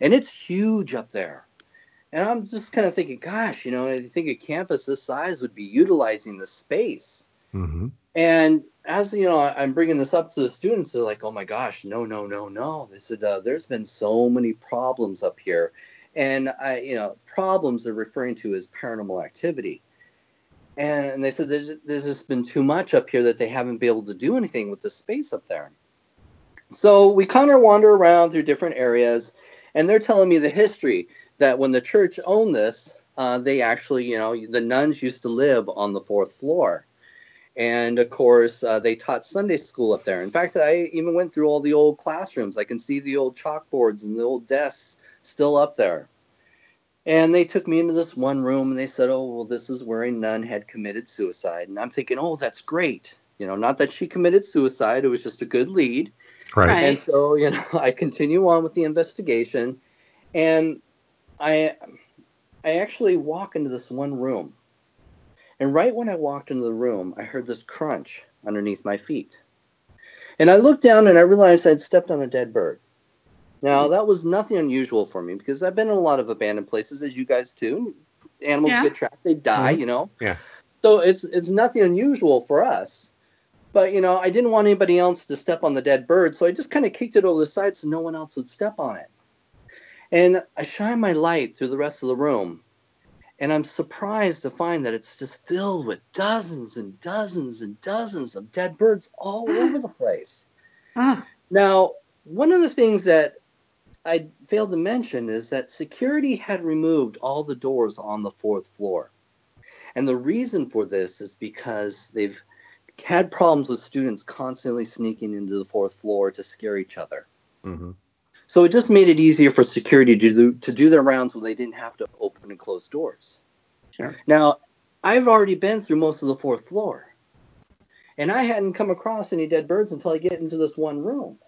And it's huge up there. And I'm just kind of thinking, gosh, you know, I think a campus this size would be utilizing the space. hmm And as you know, I'm bringing this up to the students. They're like, "Oh my gosh, no, no, no, no!" They said, uh, "There's been so many problems up here," and I, you know, problems they're referring to as paranormal activity. And they said, "There's, there's just been too much up here that they haven't been able to do anything with the space up there." So we kind of wander around through different areas, and they're telling me the history that when the church owned this, uh, they actually, you know, the nuns used to live on the fourth floor and of course uh, they taught sunday school up there in fact i even went through all the old classrooms i can see the old chalkboards and the old desks still up there and they took me into this one room and they said oh well this is where a nun had committed suicide and i'm thinking oh that's great you know not that she committed suicide it was just a good lead Right. Right. and so you know i continue on with the investigation and i i actually walk into this one room and right when I walked into the room, I heard this crunch underneath my feet. And I looked down and I realized I'd stepped on a dead bird. Now, that was nothing unusual for me because I've been in a lot of abandoned places, as you guys do. Animals Yeah. get trapped, they die, you know? Yeah. So it's it's nothing unusual for us. But, you know, I didn't want anybody else to step on the dead bird, so I just kind of kicked it over the side so no one else would step on it. And I shine my light through the rest of the room, and I'm surprised to find that it's just filled with dozens and dozens and dozens of dead birds all over the place. Ah, Now, one of the things that I failed to mention is that security had removed all the doors on the fourth floor. And the reason for this is because they've had problems with students constantly sneaking into the fourth floor to scare each other. hmm So it just made it easier for security to do, to do their rounds when they didn't have to open and close doors. Sure. Now, I've already been through most of the fourth floor, and I hadn't come across any dead birds until I get into this one room.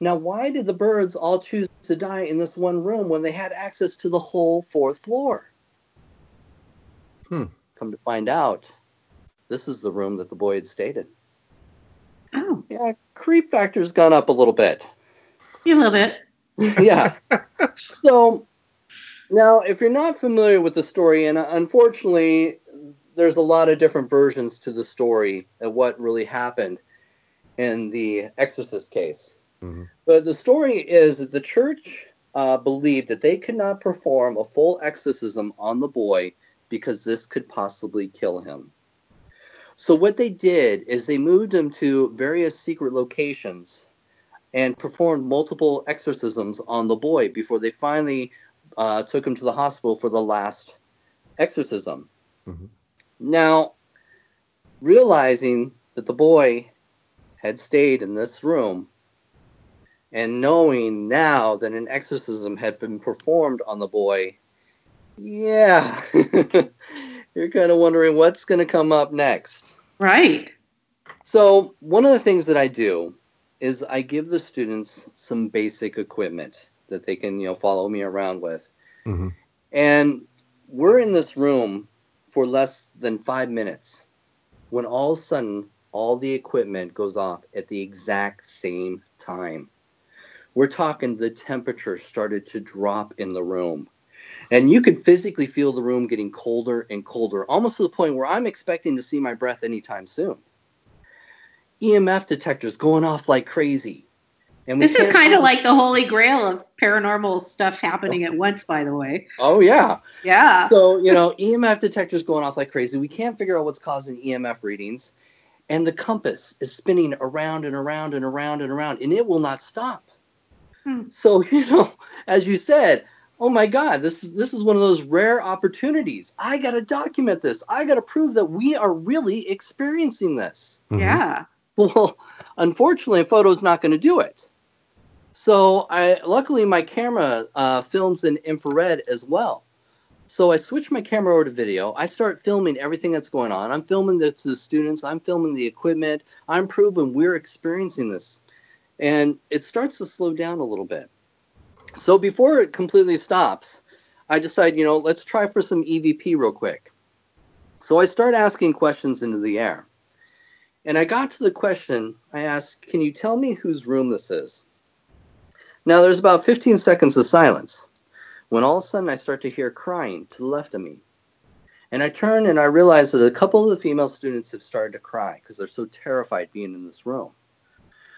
Now, why did the birds all choose to die in this one room when they had access to the whole fourth floor? Hmm. Come to find out, this is the room that the boy had stated. oh, Yeah, creep factor's gone up a little bit. a little bit. yeah. So now, if you're not familiar with the story, and uh, unfortunately, there's a lot of different versions to the story of what really happened in the Exorcist case. Mhm. But the story is that the church uh, believed that they could not perform a full exorcism on the boy because this could possibly kill him. So what they did is they moved him to various secret locations and performed multiple exorcisms on the boy before they finally uh, took him to the hospital for the last exorcism. Mhm. Now, realizing that the boy had stayed in this room and knowing now that an exorcism had been performed on the boy, yeah, you're kind of wondering what's going to come up next. Right. So, one of the things that I do is I give the students some basic equipment that they can, you know, follow me around with. Mhm. And we're in this room for less than five minutes when all of a sudden all the equipment goes off at the exact same time. We're talking the temperature started to drop in the room. And you could physically feel the room getting colder and colder, almost to the point where I'm expecting to see my breath anytime soon. EMF detectors going off like crazy. And This is kind of like the holy grail of paranormal stuff happening at once, by the way. Oh yeah. Yeah. So, you know, EMF detectors going off like crazy. We can't figure out what's causing EMF readings. And the compass is spinning around and around and around and around, and it will not stop. Hmm. So, you know, as you said, oh my God, this is this is one of those rare opportunities. I gotta document this. I gotta prove that we are really experiencing this. Yeah. Well, unfortunately, a photo's not going to do it. So, I luckily my camera uh, films in infrared as well. So I switch my camera over to video. I start filming everything that's going on. I'm filming the, the students. I'm filming the equipment. I'm proving we're experiencing this, and it starts to slow down a little bit. So before it completely stops, I decide, you know, let's try for some EVP real quick. So I start asking questions into the air. And I got to the question I asked, Can you tell me whose room this is? Now there's about 15 seconds of silence when all of a sudden I start to hear crying to the left of me. And I turn and I realize that a couple of the female students have started to cry because they're so terrified being in this room.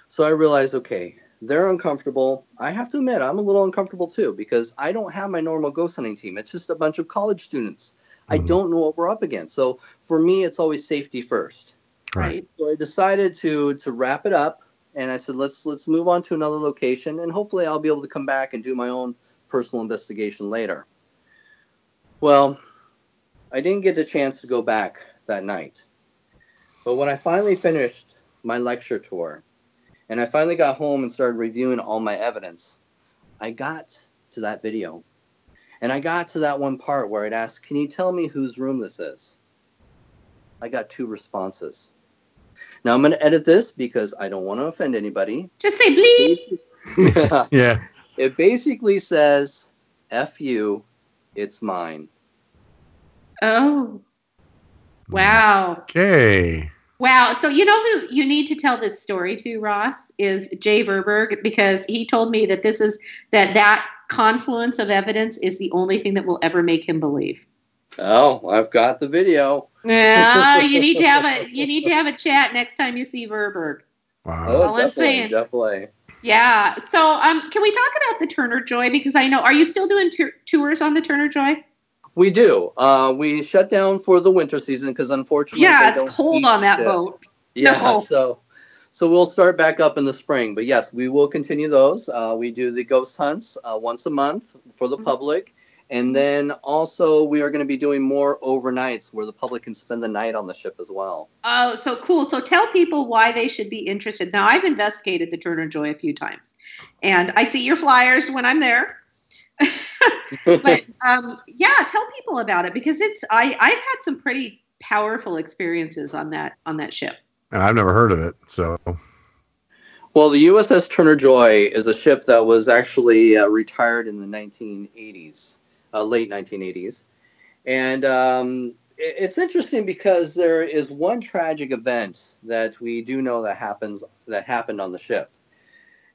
So I realized, okay, they're uncomfortable. I have to admit, I'm a little uncomfortable too because I don't have my normal ghost hunting team. It's just a bunch of college students. I mm-hmm. don't know what we're up against. So for me, it's always safety first. Right. So I decided to to wrap it up, and I said let's let's move on to another location, and hopefully I'll be able to come back and do my own personal investigation later. Well, I didn't get the chance to go back that night, but when I finally finished my lecture tour, and I finally got home and started reviewing all my evidence, I got to that video, and I got to that one part where I'd ask, "Can you tell me whose room this is?" I got two responses. Now I'm going to edit this because I don't want to offend anybody. Just say bleep. Yeah. It basically says, F you, it's mine. Oh. Wow. Okay. Wow. So you know who you need to tell this story to, Ross, is Jay Verberg, because he told me that this is that that confluence of evidence is the only thing that will ever make him believe. Oh, I've got the video. Yeah, you need to have a you need to have a chat next time you see Verberg. Wow. Oh, All I'm definitely, saying. definitely. Yeah. So, um, can we talk about the Turner Joy? Because I know, are you still doing tour tours on the Turner Joy? We do. Uh, we shut down for the winter season because unfortunately, Yeah, they it's don't cold on that ship. boat. Yeah, No. so so we'll start back up in the spring. But yes, we will continue those. Uh, we do the ghost hunts uh, once a month for Mm-hmm. the public, and then also we are going to be doing more overnights where the public can spend the night on the ship as well. Oh, so cool. So tell people why they should be interested. Now, I've investigated the Turner Joy a few times, and I see your flyers when I'm there. but um, yeah, tell people about it because it's I I've had some pretty powerful experiences on that on that ship. And I've never heard of it. So Well, the USS Turner Joy is a ship that was actually uh, retired in the 1980s, uh, late 1980s. And um, it- it's interesting because there is one tragic event that we do know that happens that happened on the ship,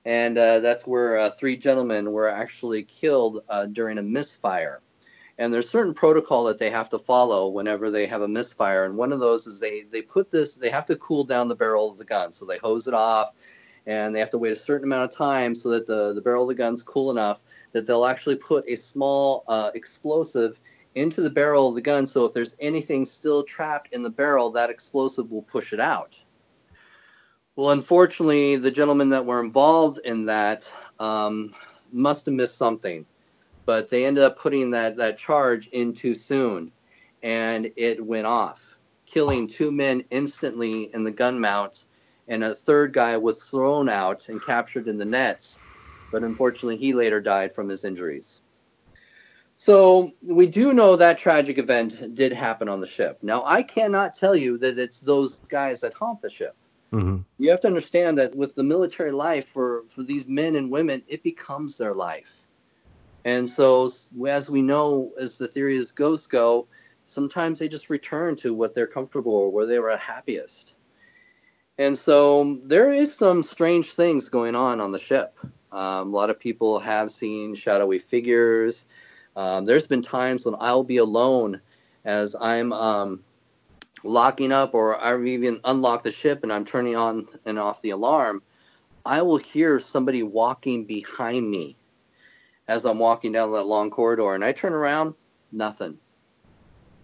and uh, that's where uh, three gentlemen were actually killed uh, during a misfire. And there's certain protocol that they have to follow whenever they have a misfire, and one of those is they they put this they have to cool down the barrel of the gun, so they hose it off and they have to wait a certain amount of time so that the, the barrel of the gun's cool enough that they'll actually put a small uh, explosive into the barrel of the gun. So if there's anything still trapped in the barrel that explosive will push it out Well, unfortunately, the gentlemen that were involved in that um, must have missed something, but they ended up putting that, that charge in too soon, and it went off, killing two men instantly in the gun mount, and a third guy was thrown out and captured in the nets, but unfortunately, he later died from his injuries. So we do know that tragic event did happen on the ship. Now, I cannot tell you that it's those guys that haunt the ship Mm-hmm. you have to understand that with the military life for, for these men and women, it becomes their life. And so, as we know, as the theory as ghosts go, sometimes they just return to what they're comfortable or where they were happiest. And so, there is some strange things going on on the ship. Um, a lot of people have seen shadowy figures. Um, there's been times when I'll be alone as I'm um, locking up or I've even unlocked the ship and I'm turning on and off the alarm, I will hear somebody walking behind me as I'm walking down that long corridor. And I turn around, nothing.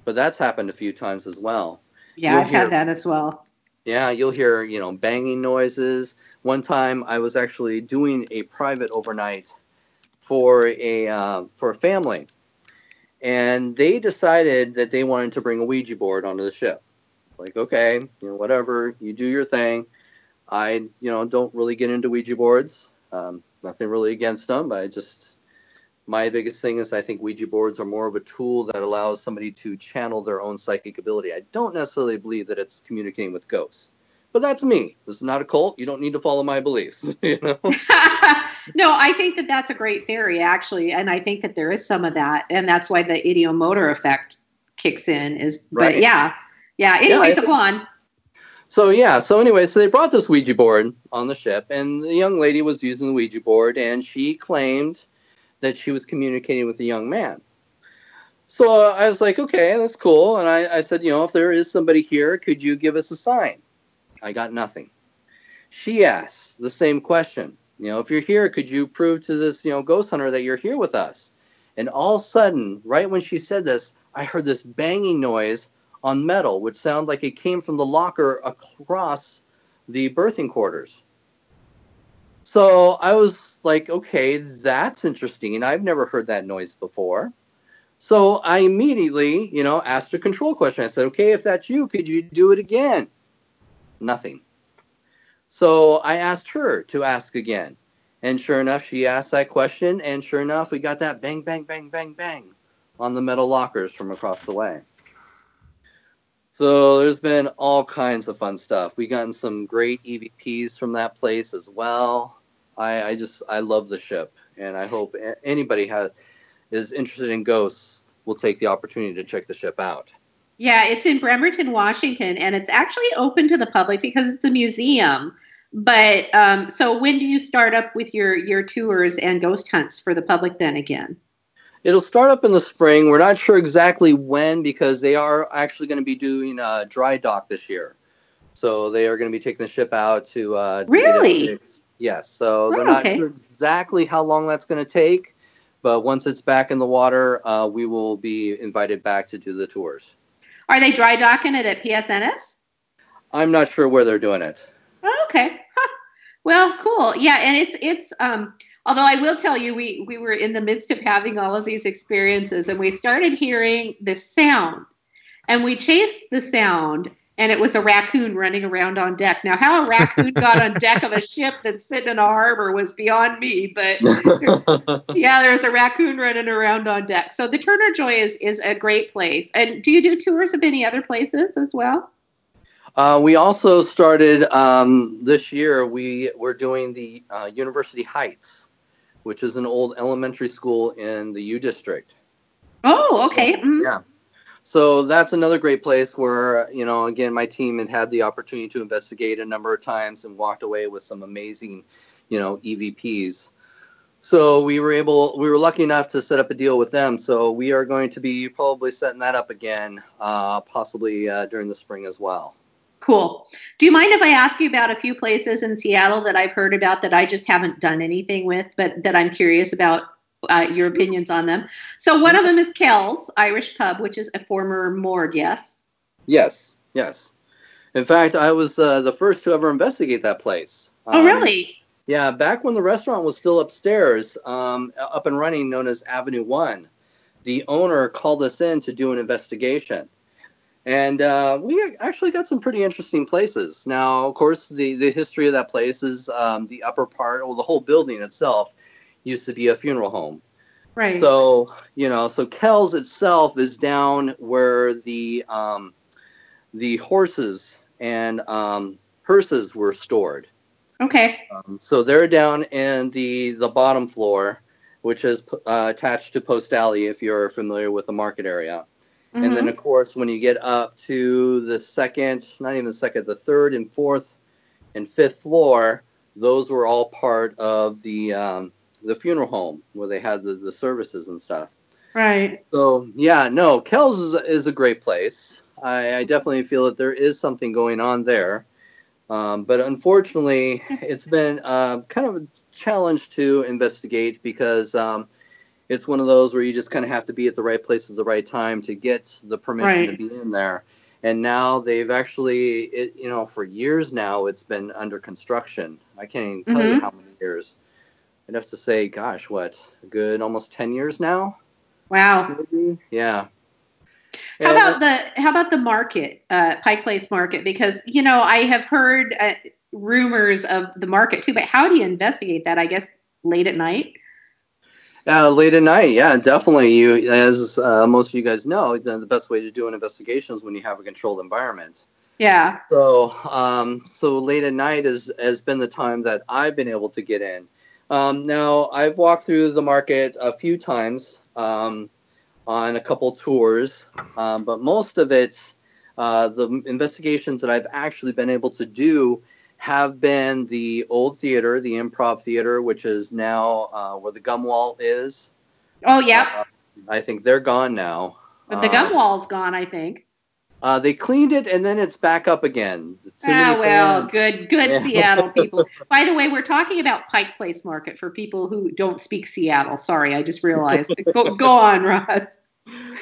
But that's happened a few times as well. Yeah, You'll I've hear- had that as well. Yeah, you'll hear, you know, banging noises. One time I was actually doing a private overnight for a uh, for a family. And they decided that they wanted to bring a Ouija board onto the ship. Like, okay, you know, whatever, you do your thing. I, you know, don't really get into Ouija boards. Um, nothing really against them, I just my biggest thing is I think Ouija boards are more of a tool that allows somebody to channel their own psychic ability. I don't necessarily believe that it's communicating with ghosts. But that's me. This is not a cult. You don't need to follow my beliefs. You know? no, I think that that's a great theory, actually, and I think that there is some of that, and that's why the ideomotor effect kicks in. Is Right. but yeah, yeah. Yeah, Anyway, I so go on. So yeah, so anyway, so they brought this Ouija board on the ship, and the young lady was using the Ouija board, and she claimed that she was communicating with a young man. So I was like, okay, that's cool, and I, I said, you know, if there is somebody here, could you give us a sign? I got nothing. She asked the same question. You know, if you're here, could you prove to this, you know, ghost hunter that you're here with us? And all of a sudden, right when she said this, I heard this banging noise on metal, which sounded like it came from the locker across the berthing quarters. So I was like, okay, that's interesting. I've never heard that noise before. So I immediately, you know, asked a control question. I said, okay, if that's you, could you do it again? Nothing. So I asked her to ask again. And sure enough, she asked that question. And sure enough, we got that bang, bang, bang, bang, bang on the metal lockers from across the way. So there's been all kinds of fun stuff. We gotten some great EVPs from that place as well. I, I just I love the ship, and I hope anybody has is interested in ghosts will take the opportunity to check the ship out. Yeah, it's in Bremerton, Washington, and it's actually open to the public because it's a museum. But um, so when do you start up with your your tours and ghost hunts for the public then again? It'll start up in the spring. We're not sure exactly when because they are actually going to be doing a dry dock this year. So they are going to be taking the ship out to. Uh, to get it Really? Yes. So they're Oh, not okay. sure exactly how long that's going to take, but once it's back in the water, uh, we will be invited back to do the tours. Are they dry docking it at PSNS? I'm not sure where they're doing it. Oh, okay. Huh. Well, cool. Yeah, and it's it's um although I will tell you we we were in the midst of having all of these experiences and we started hearing this sound and we chased the sound and it was a raccoon running around on deck. Now how a raccoon got on deck of a ship that's sitting in a harbor was beyond me, but yeah, there's a raccoon running around on deck. So the Turner Joy is is a great place. And do you do tours of any other places as well? Uh, we also started um, this year. We were doing the uh, University Heights, which is an old elementary school in the U District. Oh, okay. Mhm. Yeah. So that's another great place where you know, again, my team had had the opportunity to investigate a number of times and walked away with some amazing, you know, EVPs. So we were able, we were lucky enough to set up a deal with them. So we are going to be probably setting that up again, uh, possibly uh, during the spring as well. Cool. Do you mind if I ask you about a few places in Seattle that I've heard about that I just haven't done anything with, but that I'm curious about uh, your opinions on them? So one of them is Kells Irish Pub, which is a former morgue. Yes. Yes, yes. In fact, I was uh, the first to ever investigate that place. oh, Um, really? Yeah, back when the restaurant was still upstairs, um, up and running, known as Avenue One, the owner called us in to do an investigation. And uh, we actually got some pretty interesting places. Now, of course, the, the history of that place is um, the upper part, or the whole building itself, used to be a funeral home. Right. So, you know, so Kells itself is down where the um, the horses and um, hearses were stored. okay. Um, so they're down in the the bottom floor, which is uh, attached to Post Alley, if you're familiar with the market area. And then, Mhm. of course, when you get up to the second, not even the second, the third and fourth and fifth floor, those were all part of the um, the funeral home where they had the, the services and stuff. right. So yeah, no, Kells is a, is a great place. I, I definitely feel that there is something going on there, um, but unfortunately, it's been uh, kind of a challenge to investigate because um, it's one of those where you just kind of have to be at the right place at the right time to get the permission to be in there. And now they've actually, it, you know, for years now, it's been under construction. I can't even tell you Mhm. how many years. I'd have to say, gosh, what, a good almost 10 years now? Wow. Maybe? Yeah. How And- about the how about the market, uh, Pike Place Market? Because you know I have heard uh, rumors of the market too, but how do you investigate that? I guess late at night. Uh, late at night, yeah, definitely. You, as uh, most of you guys know, the, best way to do an investigation is when you have a controlled environment. Yeah. So, um, so late at night is has been the time that I've been able to get in. Um, now, I've walked through the market a few times um, on a couple tours, um, but most of it, uh, the investigations that I've actually been able to do have been the old theater, the improv theater, which is now uh, where the gum wall is. Oh yeah. Uh, I think they're gone now. But the Um, gum wall's gone. I think. Uh, they cleaned it and then it's back up again. Too Ah, well, fans. good, good Yeah. Seattle people. By the way, we're talking about Pike Place Market for people who don't speak Seattle. Sorry, I just realized. go, go on, Rod.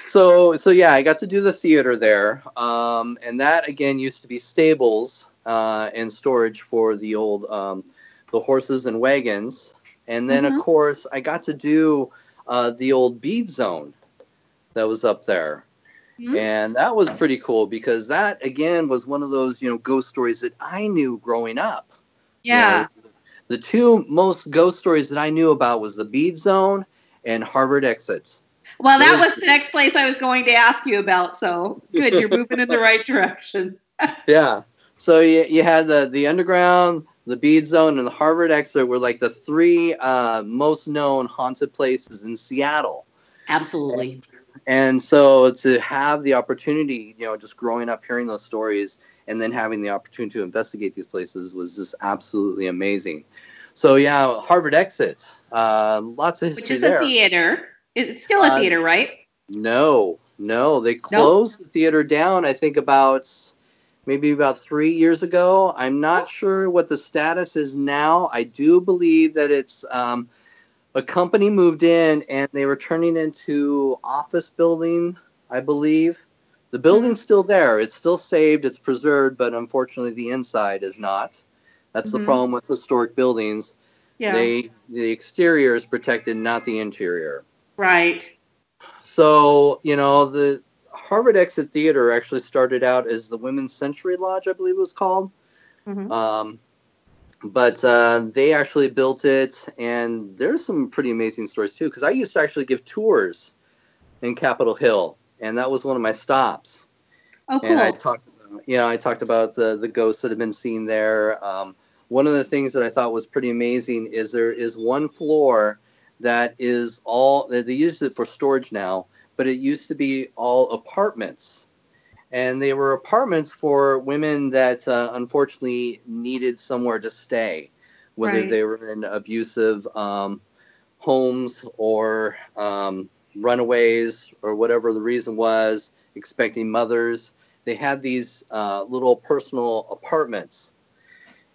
so so yeah, I got to do the theater there, um, and that again used to be stables uh, and storage for the old um, the horses and wagons, and then Mhm. of course I got to do uh, the old bead zone that was up there. Mhm. And that was pretty cool because that again was one of those you know ghost stories that I knew growing up. You Yeah. know, the two most ghost stories that I knew about was the Bead Zone and Harvard exits. Well, that was the next place I was going to ask you about. So good, you're moving in the right direction. Yeah. So you, you had the the underground, the Bead Zone, and the Harvard Exit were like the three uh, most known haunted places in Seattle. Absolutely. And so to have the opportunity, you know, just growing up hearing those stories and then having the opportunity to investigate these places was just absolutely amazing. So yeah, Harvard Exit, uh, lots of history Which is there. a theater. It's still a Uh, theater, right? No, no, they closed the theater down. I think about maybe about three years ago. I'm not sure what the status is now. I do believe that it's um, a company moved in and they were turning into office building. I believe the building's still there. It's still saved. It's preserved, but unfortunately, the inside is not. That's the Mhm. problem with historic buildings. Yeah. They the exterior is protected, not the interior. right. So, you know, the Harvard Exit Theater actually started out as the Women's Century Lodge, I believe it was called. Mhm. Um, but uh, they actually built it, and there's some pretty amazing stories too. Because I used to actually give tours in Capitol Hill, and that was one of my stops. Oh, cool. And I talked, you know, I talked about the the ghosts that have been seen there. Um, one of the things that I thought was pretty amazing is there is one floor that is all they use it for storage now, but it used to be all apartments, and they were apartments for women that uh, unfortunately needed somewhere to stay, whether Right. they were in abusive um, homes or um, runaways or whatever the reason was, expecting mothers. They had these uh, little personal apartments.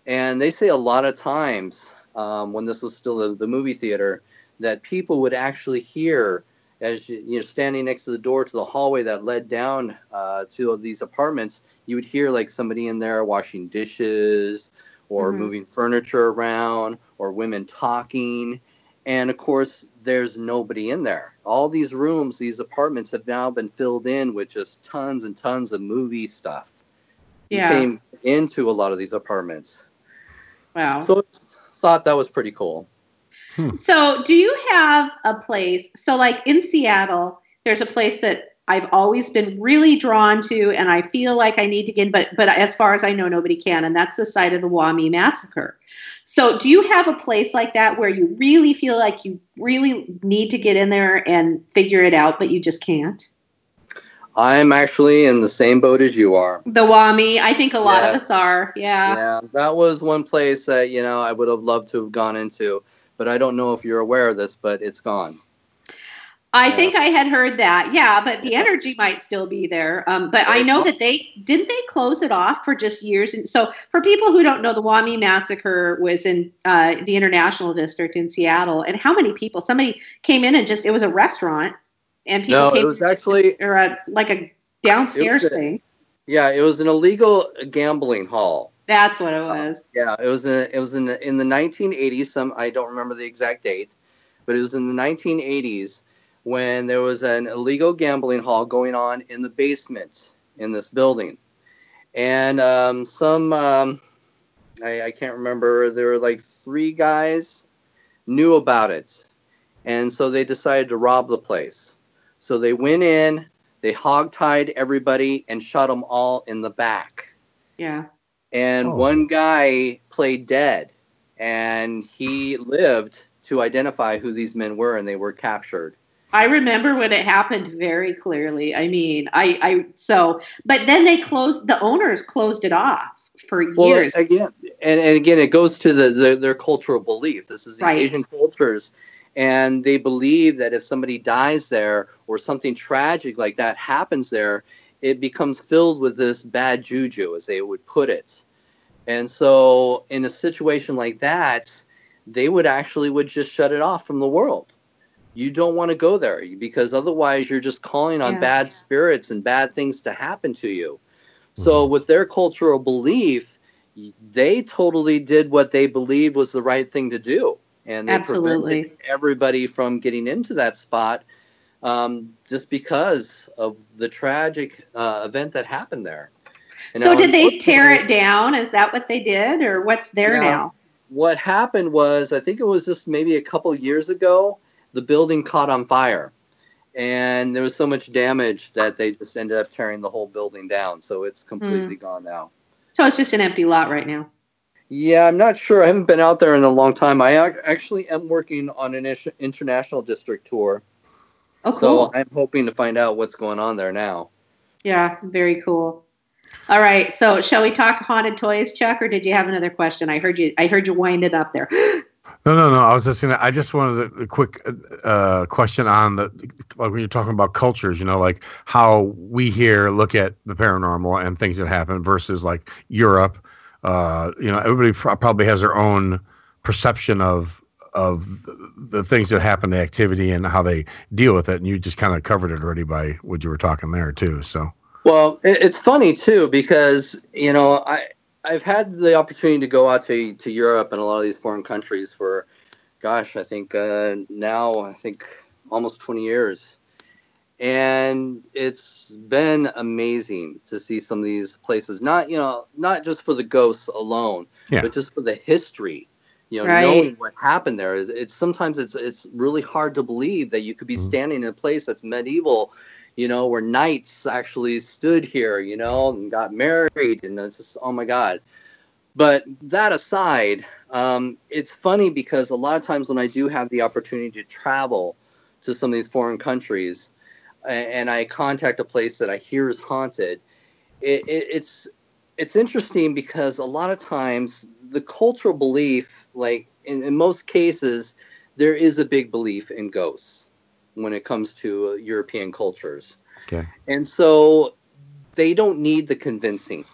And they say a lot of times um, when this was still the, the movie theater that people would actually hear as you, you know standing next to the door to the hallway that led down uh, to these apartments, you would hear like somebody in there washing dishes or Mhm. moving furniture around or women talking. And of course, there's nobody in there. All these rooms, these apartments have now been filled in with just tons and tons of movie stuff. Yeah. You came into a lot of these apartments. Wow. So I thought that was pretty cool. Hmm. So, do you have a place? So, like in Seattle, there's a place that I've always been really drawn to, and I feel like I need to get in, but but as far as I know, nobody can, and that's the site of the Wah Mee massacre. So, do you have a place like that where you really feel like you really need to get in there and figure it out, but you just can't? I'm actually in the same boat as you are. The Wah Mee, I think a lot Yeah. of us are. Yeah. Yeah, that was one place that you know I would have loved to have gone into, but I don't know if you're aware of this, but it's gone. I think I had heard that. Yeah, but the energy might still be there. Um, but I know that they didn't they close it off for just years. And so, for people who don't know, the Wah Mee massacre was in uh, the International District in Seattle. And how many people? Somebody came in and just it was a restaurant, and people No, came it was actually or a, like a downstairs a- thing. Yeah, it was an illegal gambling hall. That's what it was. Yeah, it was in, it was in the, in the 1980s. Some I don't remember the exact date, but it was in the 1980s when there was an illegal gambling hall going on in the basement in this building, and um, some um, I, I can't remember. There were like three guys knew about it, and so they decided to rob the place. So they went in, they hogtied everybody, and shot them all in the back Yeah. and Oh. one guy played dead and he lived to identify who these men were and they were captured I remember when it happened very clearly. I mean, I, I so, but then they closed. The owners closed it off for well years. again and, and again it goes to the, the their cultural belief this is the Right. asian cultures and they believe that if somebody dies there or something tragic like that happens there it becomes filled with this bad juju as they would put it. And so in a situation like that they would actually would just shut it off from the world. You don't want to go there because otherwise you're just calling on Yeah. bad spirits and bad things to happen to you. So mm-hmm. with their cultural belief they totally did what they believed was the right thing to do and they Absolutely. prevented everybody from getting into that spot um, just because of the tragic uh, event that happened there And so did they tear it down? Is that what they did, or what's there Yeah. now? what happened was i think it was just maybe a couple years ago the building caught on fire and there was so much damage that they just ended up tearing the whole building down so it's completely gone now So it's just an empty lot right now. Yeah i'm not sure i haven't been out there in a long time i ac- actually am working on an ish- international district tour Oh, so i'm hoping to find out what's going on there now yeah, very cool. All right, so shall we talk haunted toys, Chuck, or did you have another question? I heard you. I heard you wind it up there. No, no, no. I was just gonna. I just wanted a, a quick uh, question on the like when you're talking about cultures. You know, like how we here look at the paranormal and things that happen versus like Europe. Uh, you know, everybody pro- probably has their own perception of of the, things that happen, the activity, and how they deal with it. And you just kind of covered it already by what you were talking there too. So Well, it's funny too because you know I I've had the opportunity to go out to to Europe and a lot of these foreign countries for, gosh, I think uh, now I think almost twenty years, and it's been amazing to see some of these places. Not you know not just for the ghosts alone, Yeah. but just for the history. You know, Right. knowing what happened there. It's, it's sometimes it's it's really hard to believe that you could be standing in a place that's medieval you know, where knights actually stood here, you know, and got married, and it's just, oh my God. But that aside, um, it's funny because a lot of times when I do have the opportunity to travel to some of these foreign countries, a- and I contact a place that I hear is haunted, it, it, it's it's interesting because a lot of times the cultural belief, like in, in most cases, there is a big belief in ghosts when it comes to uh, European cultures. okay, And so they don't need the convincing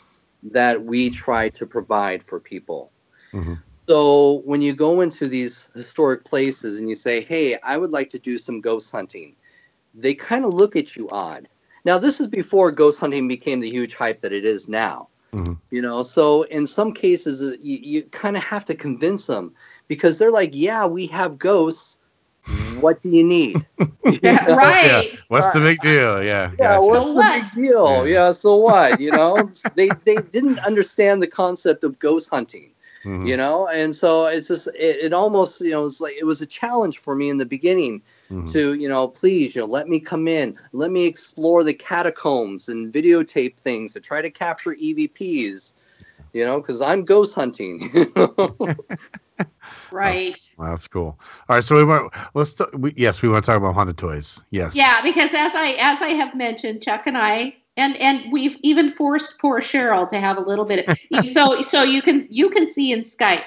that we try to provide for people. Mhm. So when you go into these historic places and you say, "Hey, I would like to do some ghost hunting," they kind of look at you odd. Now, this is before ghost hunting became the huge hype that it is now. Mhm. You know, so in some cases, uh, you, you kind of have to convince them because they're like, "Yeah, we have ghosts. What do you need?" Yeah, right. Yeah. What's the big deal? Yeah. Yeah, gotcha. what's So the what? big deal? Yeah. so what? You know, they they didn't understand the concept of ghost hunting. Mhm. You know, and so it's just it, it almost you know it's like it was a challenge for me in the beginning Mhm. to you know please you know let me come in, let me explore the catacombs and videotape things to try to capture EVPs. You know, because I'm ghost hunting. Right. Wow, that's cool. All right, so we want let's t- we, yes, we want to talk about haunted toys. Yes. Yeah, because as I as I have mentioned, Chuck and I and and we've even forced poor Cheryl to have a little bit of so so you can you can see in Skype,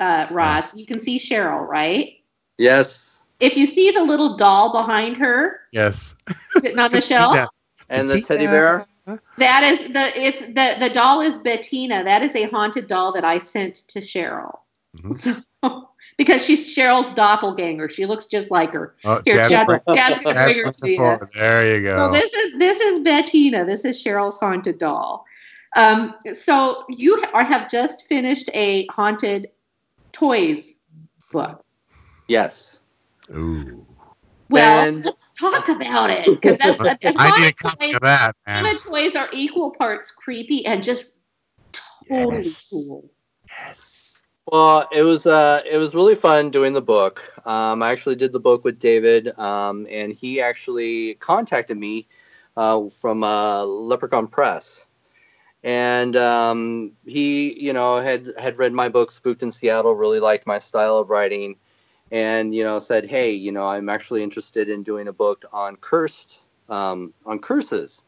uh, Ross, you can see Cheryl, right? yes, If you see the little doll behind her Yes. sitting on the shelf, Yeah. and the teddy bear. that is the it's the the doll is Bettina. That is a haunted doll that I sent to Cheryl. Mhm. So, because she's Cheryl's doppelganger. She looks just like her. Oh, Here, Chad, Chad's gonna Chad's bring her to bringing you. forward. There you go. So this is this is Bettina. This is Cheryl's haunted doll. Um, so you are, have just finished a haunted toys book. Yes. Ooh. Well, And- let's talk about it because that's I need a haunted copy toys. of that, man. Haunted toys are equal parts creepy and just totally Yes. cool. Yes. Well, it was uh, it was really fun doing the book. Um, I actually did the book with David, um, and he actually contacted me uh, from uh, Leprechaun Press, and um, he, you know, had had read my book Spooked in Seattle, really liked my style of writing, and you know, said, hey, you know, I'm actually interested in doing a book on cursed, um, on curses.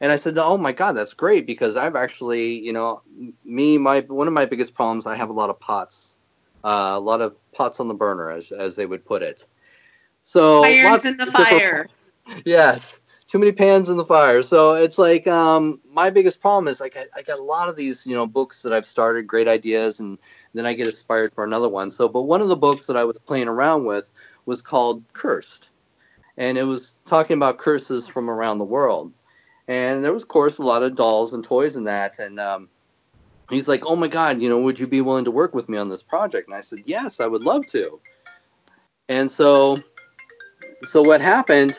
And I said, "Oh my God, that's great because I've actually, you know, me, my one of my biggest problems, I have a lot of pots, uh, a lot of pots on the burner, as as they would put it. So Irons lots in the fire. yes, too many pans in the fire. So it's like um, my biggest problem is like I, I got a lot of these, you know, books that I've started, great ideas, and then I get inspired for another one. So, but one of the books that I was playing around with was called Cursed, and it was talking about curses from around the world. And there was, of course, a lot of dolls and toys in that. And um, he's like, "Oh my God, you know, would you be willing to work with me on this project?" And I said, "Yes, I would love to." And so, so what happened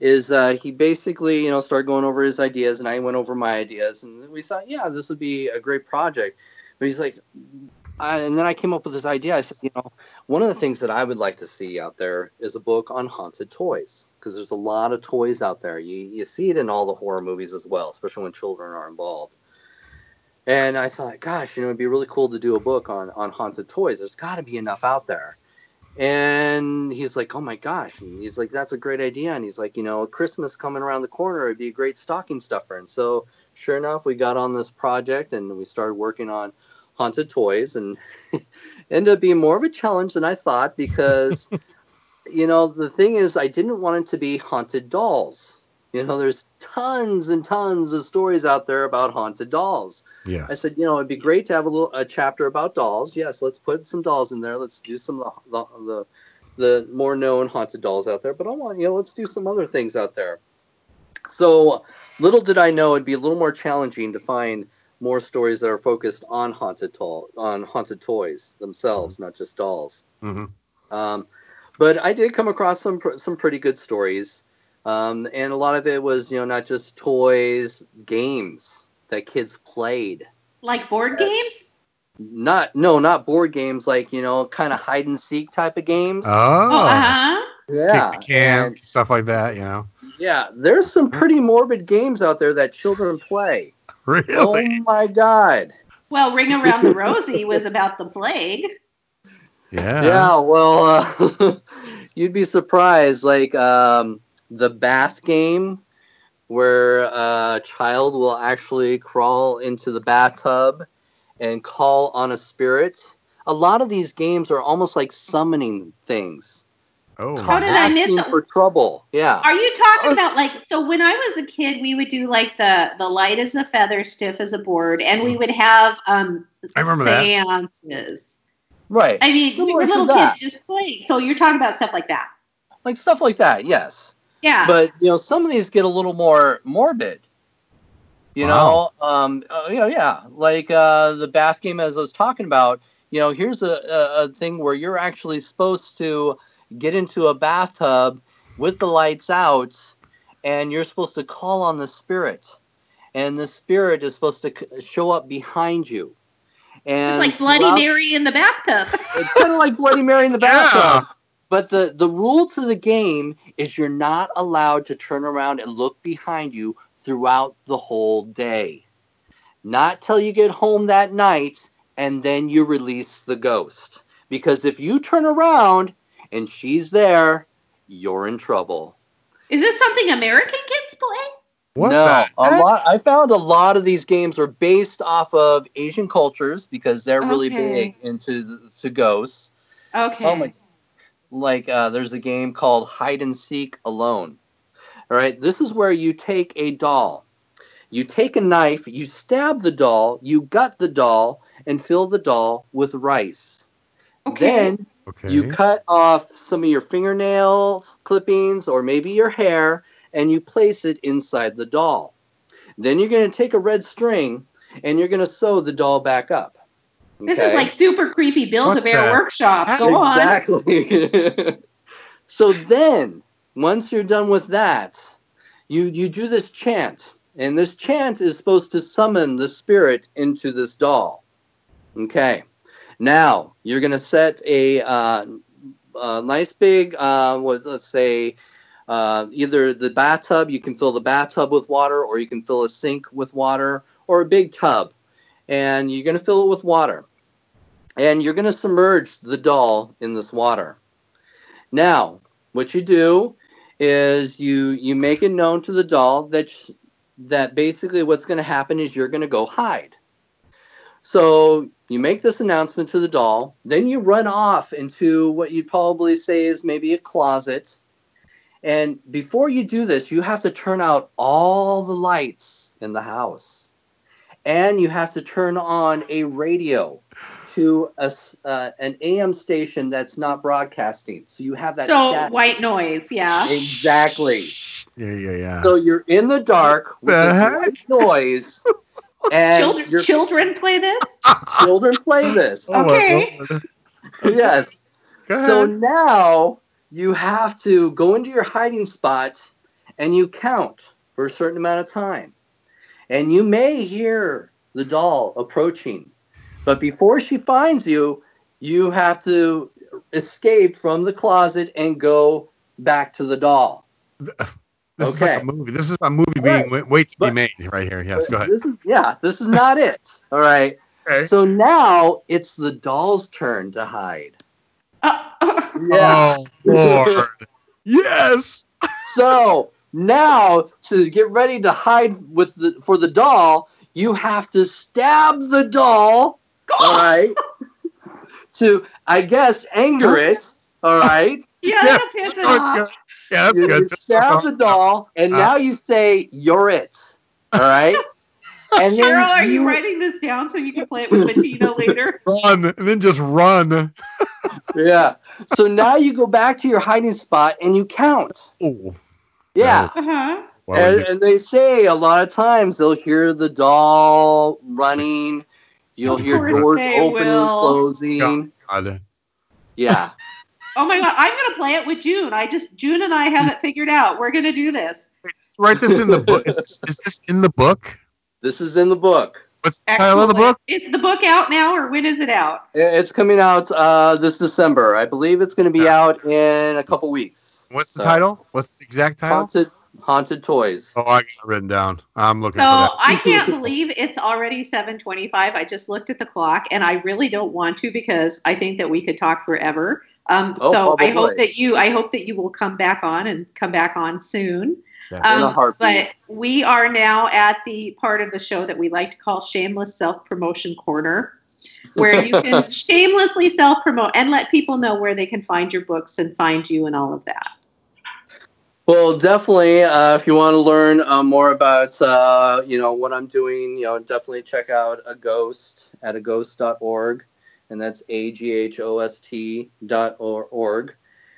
is uh, he basically, you know, started going over his ideas, and I went over my ideas, and we thought, yeah, this would be a great project. But he's like, I, and then I came up with this idea. I said, you know, one of the things that I would like to see out there is a book on haunted toys because there's a lot of toys out there. You you see it in all the horror movies as well, especially when children are involved. And I thought, gosh, you know, it'd be really cool to do a book on on haunted toys. There's got to be enough out there. And he's like, oh my gosh. And he's like, that's a great idea. And he's like, you know, Christmas coming around the corner, it'd be a great stocking stuffer. And so, sure enough, we got on this project and we started working on haunted toys and ended up being more of a challenge than I thought because, you know, the thing is, I didn't want it to be haunted dolls. You know, there's tons and tons of stories out there about haunted dolls. Yeah. I said, you know, it'd be great to have a little a chapter about dolls. Yes, let's put some dolls in there. Let's do some of the the, the more known haunted dolls out there. But I want, you know, let's do some other things out there. So little did I know it'd be a little more challenging to find more stories that are focused on haunted to- on haunted toys themselves, not just dolls. Mm-hmm. Um, but I did come across some pr- some pretty good stories, um, and a lot of it was you know not just toys, games that kids played. Like board games? Not no, not board games like you know kind of hide and seek type of games. Oh. Oh, uh-huh. yeah, Kick the can, and- stuff like that. You know. yeah. There's some pretty morbid games out there that children play. Really. Oh my god. Well, Ring Around the Rosie was about the plague. Yeah. Yeah, well, uh, you'd be surprised. Like um, the bath game, where a child will actually crawl into the bathtub and call on a spirit. A lot of these games are almost like summoning things. Oh. How did I miss asking it? for trouble? Yeah. Are you talking about like so when I was a kid we would do like the the light as a feather stiff as a board and we would have um I remember that. seances. Right. I mean we were little kids just playing. So you're talking about stuff like that. like stuff like that yes Yeah. But you know, some of these get a little more morbid. You Wow. know, um, uh, you know, yeah, like uh, the bath game as I was talking about. You know, here's a, a, a thing where you're actually supposed to get into a bathtub with the lights out, and you're supposed to call on the spirit, and the spirit is supposed to c- show up behind you. And it's like Bloody throughout- Mary in the bathtub. it's kind of like Bloody Mary in the bathtub. But the, the rule to the game is you're not allowed to turn around and look behind you throughout the whole day. Not till you get home that night and then you release the ghost. Because if you turn around and she's there, you're in trouble. Is this something American kids play? What no, a lot. I found a lot of these games are based off of Asian cultures because they're really Okay. big into to ghosts. Okay. Oh my! Like uh, there's a game called Hide and Seek Alone. All right, this is where you take a doll, you take a knife, you stab the doll, you gut the doll, and fill the doll with rice. Then Okay. you cut off some of your fingernail clippings or maybe your hair, and you place it inside the doll. Then you're going to take a red string and you're going to sew the doll back up. This is like super creepy Build a Bear the workshop. Go on. exactly. so then, once you're done with that, you you do this chant, and this chant is supposed to summon the spirit into this doll. Okay. Now you're gonna set a, uh, a nice big, uh, what let's say, uh, either the bathtub. You can fill the bathtub with water, or you can fill a sink with water, or a big tub, and you're gonna fill it with water and you're to submerge the doll in this water. Now, what you do is you you make it known to the doll that sh- that basically what's going to happen is you're going to go hide. So you make this announcement to the doll, then you run off into what you'd probably say is maybe a closet. And before you do this, you have to turn out all the lights in the house. And you have to turn on a radio to a, s- uh, an AM station that's not broadcasting. So you have that So stat- white noise, yeah. exactly. Yeah, yeah, yeah. So you're in the dark with The this white noise, and Children, your children play this. children play this. Oh, Okay. Yes. So now you have to go into your hiding spot and you count for a certain amount of time. And you may hear the doll approaching. But before she finds you, you have to escape from the closet and go back to the doll. This is Okay. like a movie. This is a movie Right. being wait, wait to be made right here. Yes, go ahead. This is yeah, this is not it. All right. Okay. So now it's the doll's turn to hide. Uh, Yeah. Oh Lord. yes. So now to get ready to hide with the for the doll, you have to stab the doll. All right. to I guess anger it. All right. yeah, Yeah, that'll piss it it's off. good. Yeah, that's you, good. you stab the doll, and Uh. now you say you're it. All right. And then Cheryl, are you writing this down so you can play it with Bettina later? Run and then just run. Yeah. So now you go back to your hiding spot and you count. Oh. Yeah. Uh huh. And, and they say a lot of times they'll hear the doll running. You'll hear doors opening, will. closing. God. Yeah. Oh my god, I'm gonna play it with June. I just June and I have it figured out. We're gonna do this. Write this in the book. Is this, is this in the book? This is in the book. What's the title of the book? Is the book out now, or when is it out? It's coming out uh, this December. I believe it's going to be Yeah. out in a couple weeks. What's the So- title? What's the exact title? Haunted, haunted toys. Oh, I got it written down. I'm looking So for that. I can't believe it's already 7:25. I just looked at the clock, and I really don't want to because I think that we could talk forever. Um, Oh, so I hope that you, I hope that you will come back on and come back on soon. Yeah. Um, but we are now at the part of the show that we like to call shameless self promotion corner, where you can shamelessly self promote and let people know where they can find your books and find you and all of that. Well, definitely. Uh, if you want to learn uh, more about, uh, you know, what I'm doing, you know, definitely check out AGHOST at aghost.org, and that's a g h o s t dot org.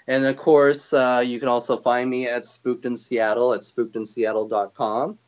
And of course, uh, you can also find me at Spooked in Seattle at spookedinseattle.com.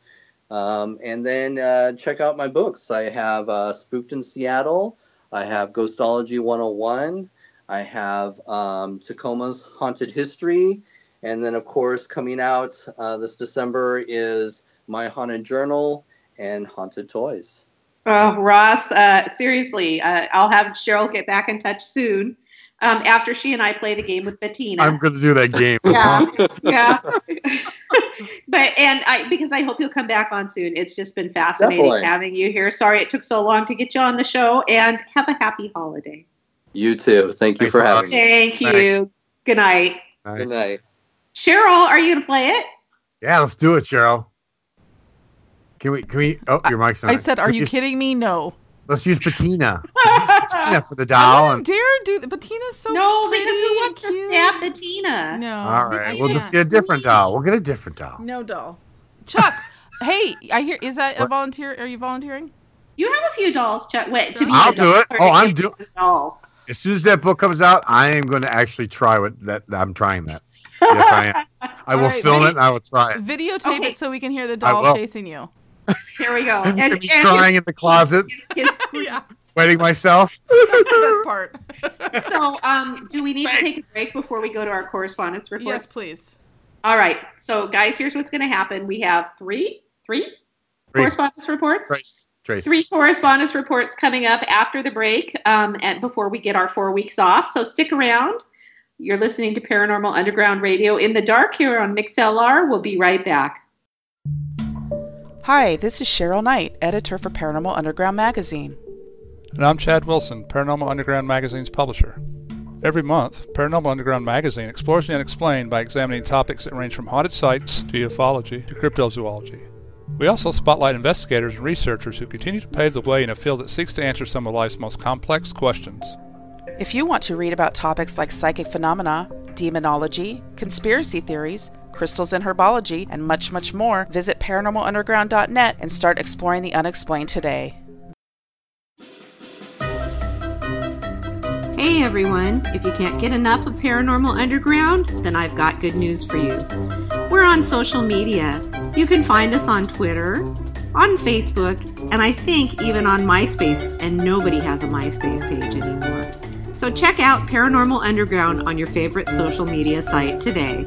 Um, and then uh, check out my books. I have uh, Spooked in Seattle. I have Ghostology 101. I have um, Tacoma's Haunted History. And then, of course, coming out uh, this December is My Haunted Journal and Haunted Toys. Oh, Ross, uh, seriously, uh, I'll have Cheryl get back in touch soon um, after she and I play the game with Bettina. I'm going to do that game. yeah, yeah. but and I because I hope you'll come back on soon. It's just been fascinating Definitely. having you here. Sorry it took so long to get you on the show, and have a happy holiday. You too. Thank you Thanks for a lot. having me. Thank you. Good night, Good night. Cheryl. Are you gonna play it? Yeah, let's do it, Cheryl. Can we? Can we? Oh, your mic's on. I said, "Are Can you we- kidding me?" No. Let's use Bettina. Let's use Bettina for the doll. I And, dare do that. Bettina's so no, because who and wants to cute. stab Bettina? No. all right, I we'll just get a different doll. We'll get a different doll. No doll. Chuck, hey, I hear. Is that a volunteer? Are you volunteering? You have a few dolls, Chuck. Wait, to be I'll a do it. Oh, I'm give do- this doll. As soon as that book comes out, I am going to actually try what that. I'm trying that. Yes, I am. I will right, film ready? it. and I will try it. Videotape Okay. it so we can hear the doll chasing you. Here we go. I'm And, gonna and crying in the closet, his- yeah, wetting myself. that's the best part. so, um, do we need to take a break before we go to our correspondence reports? yes, please. All right. So, guys, here's what's going to happen. We have three, three, correspondence reports. Trace, Trace. Three correspondence reports coming up after the break, um, and before we get our four weeks off. So stick around. You're listening to Paranormal Underground Radio in the dark here on MixLR. We'll be right back. Hi, this is Cheryl Knight, editor for Paranormal Underground magazine. And I'm Chad Wilson, Paranormal Underground Magazine's publisher. Every month, Paranormal Underground Magazine explores the unexplained by examining topics that range from haunted sites to ufology to cryptozoology. We also spotlight investigators and researchers who continue to pave the way in a field that seeks to answer some of life's most complex questions. If you want to read about topics like psychic phenomena, demonology, conspiracy theories, crystals and herbology, and much, much more, visit paranormalunderground.net and start exploring the unexplained today. Hey everyone, if you can't get enough of Paranormal Underground, then I've got good news for you. We're on social media. You can find us on Twitter, on Facebook, and I think even on MySpace, and nobody has a MySpace page anymore. So check out Paranormal Underground on your favorite social media site today.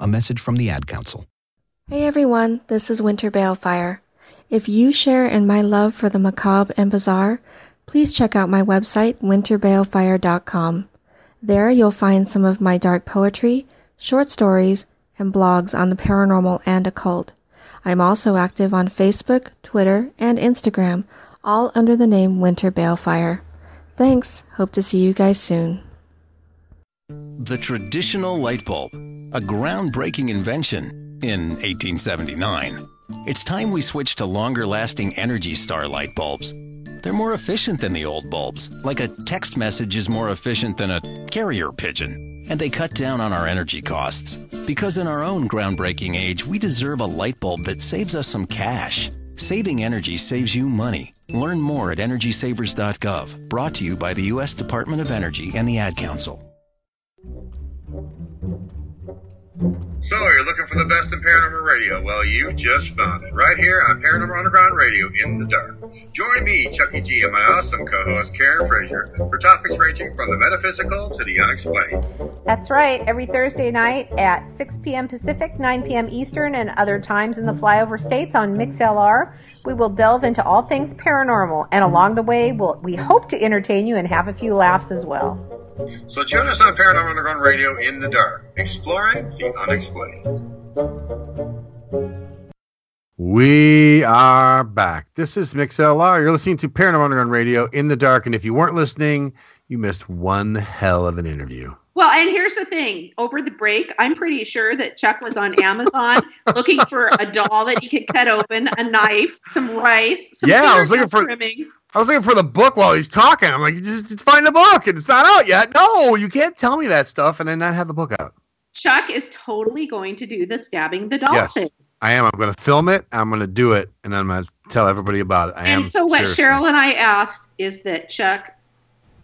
A message from the Ad Council. Hey everyone, this is Winter Balefire. If you share in my love for the macabre and bizarre, please check out my website, winterbalefire.com. There you'll find some of my dark poetry, short stories, and blogs on the paranormal and occult. I'm also active on Facebook, Twitter, and Instagram, all under the name Winter Balefire. Thanks. Hope to see you guys soon. The traditional light bulb, a groundbreaking invention in 1879. It's time we switch to longer lasting Energy Star light bulbs. They're more efficient than the old bulbs, like a text message is more efficient than a carrier pigeon. And they cut down on our energy costs. Because in our own groundbreaking age, we deserve a light bulb that saves us some cash. Saving energy saves you money. Learn more at EnergySavers.gov. Brought to you by the U.S. Department of Energy and the Ad Council. So, you're looking for the best in paranormal radio? Well, you just found it. Right here on Paranormal Underground Radio in the Dark. Join me, Chucky G, and my awesome co host, Karen Frazier, for topics ranging from the metaphysical to the unexplained. That's right. Every Thursday night at 6 p.m. Pacific, 9 p.m. Eastern, and other times in the flyover states on MixLR, we will delve into all things paranormal. And along the way, we'll, we hope to entertain you and have a few laughs as well. So, join us on Paranormal Underground Radio in the Dark, exploring the unexplained. We are back. This is MixLR. You're listening to Paranormal Underground Radio in the dark. And if you weren't listening you missed one hell of an interview. Well, and here's the thing. Over the break, I'm pretty sure that Chuck was on Amazon looking for a doll that he could cut open, a knife, some rice, some Yeah, I was looking for- trimmings. I was looking for the book while he's talking. I'm like, just, just find the book, and it's not out yet. No, you can't tell me that stuff and then not have the book out. Chuck is totally going to do the stabbing the doll yes, thing. I am. I'm going to film it. I'm going to do it, and then I'm going to tell everybody about it. I am. And so what seriously. Cheryl and I asked is that Chuck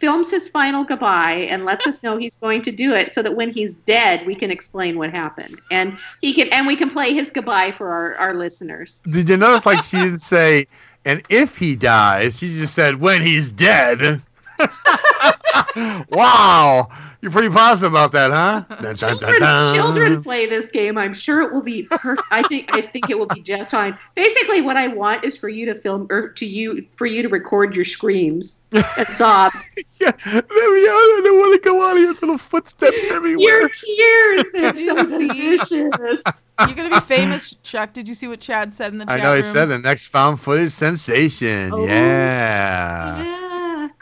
films his final goodbye and lets us know he's going to do it so that when he's dead we can explain what happened and he can and we can play his goodbye for our, our listeners Did you notice, like, she didn't say, and if he dies, she just said, when he's dead. wow. You're pretty positive about that, huh? Dun, dun, dun, children, dun. children play this game i'm sure it will be per- i think i think it will be just fine basically what i want is for you to film or to you for you to record your screams and sobs yeah let. I don't want to go out of here till the footsteps everywhere. your tears they're Did you so see- delicious You're gonna be famous, Chuck. Did you see what Chad said in the I chat know he said the next found footage sensation. Oh. yeah.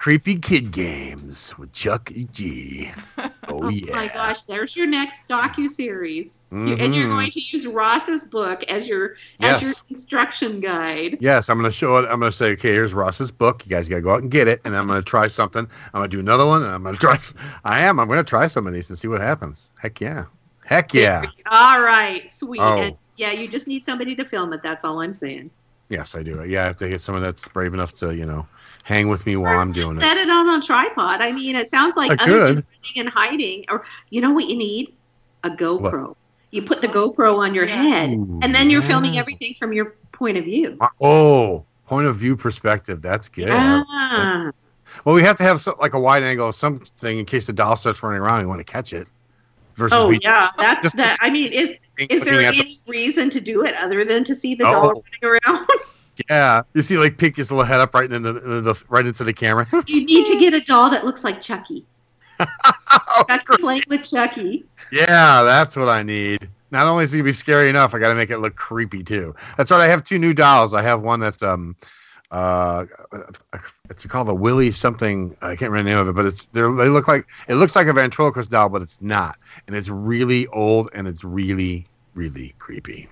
Creepy Kid Games with Chuck E. G. Oh, Oh yeah. my gosh, there's your next docu series, and you're Mhm. going to use Ross's book as your as your instruction guide. Yes, I'm going to show it. I'm going to say, okay, here's Ross's book. You guys got to go out and get it. And I'm going to try something. I'm going to do another one. And I'm going to try. I am. I'm going to try some of these and see what happens. Heck yeah. Heck yeah. All right, sweet. Oh. And yeah, you just need somebody to film it. That's all I'm saying. Yes, I do. Yeah, I have to get someone that's brave enough to, you know, hang with me while I'm doing it. Set it on a tripod. I mean, it sounds like I other could. than running and hiding, or you know what you need? A GoPro. You put the GoPro on your head, Ooh, and then you're filming everything from your point of view. Oh, point of view perspective. That's good. Ah. Well, we have to have so, like a wide angle of something in case the doll starts running around. and We want to catch it. Versus Oh we yeah, that's just- that. I mean, is is there looking at the- any reason to do it other than to see the Oh. doll running around? Yeah, you see, like his little head up right into the, the right into the camera. you need to get a doll that looks like Chucky. Oh, Chucky playing with Chucky. yeah, that's what I need. Not only is it gonna be scary enough, I got to make it look creepy too. That's why I have two new dolls. I have one that's um, uh, it's called a Willy something. I can't remember the name of it, but it's they look like it looks like a ventriloquist doll, but it's not, and it's really old and it's really really creepy.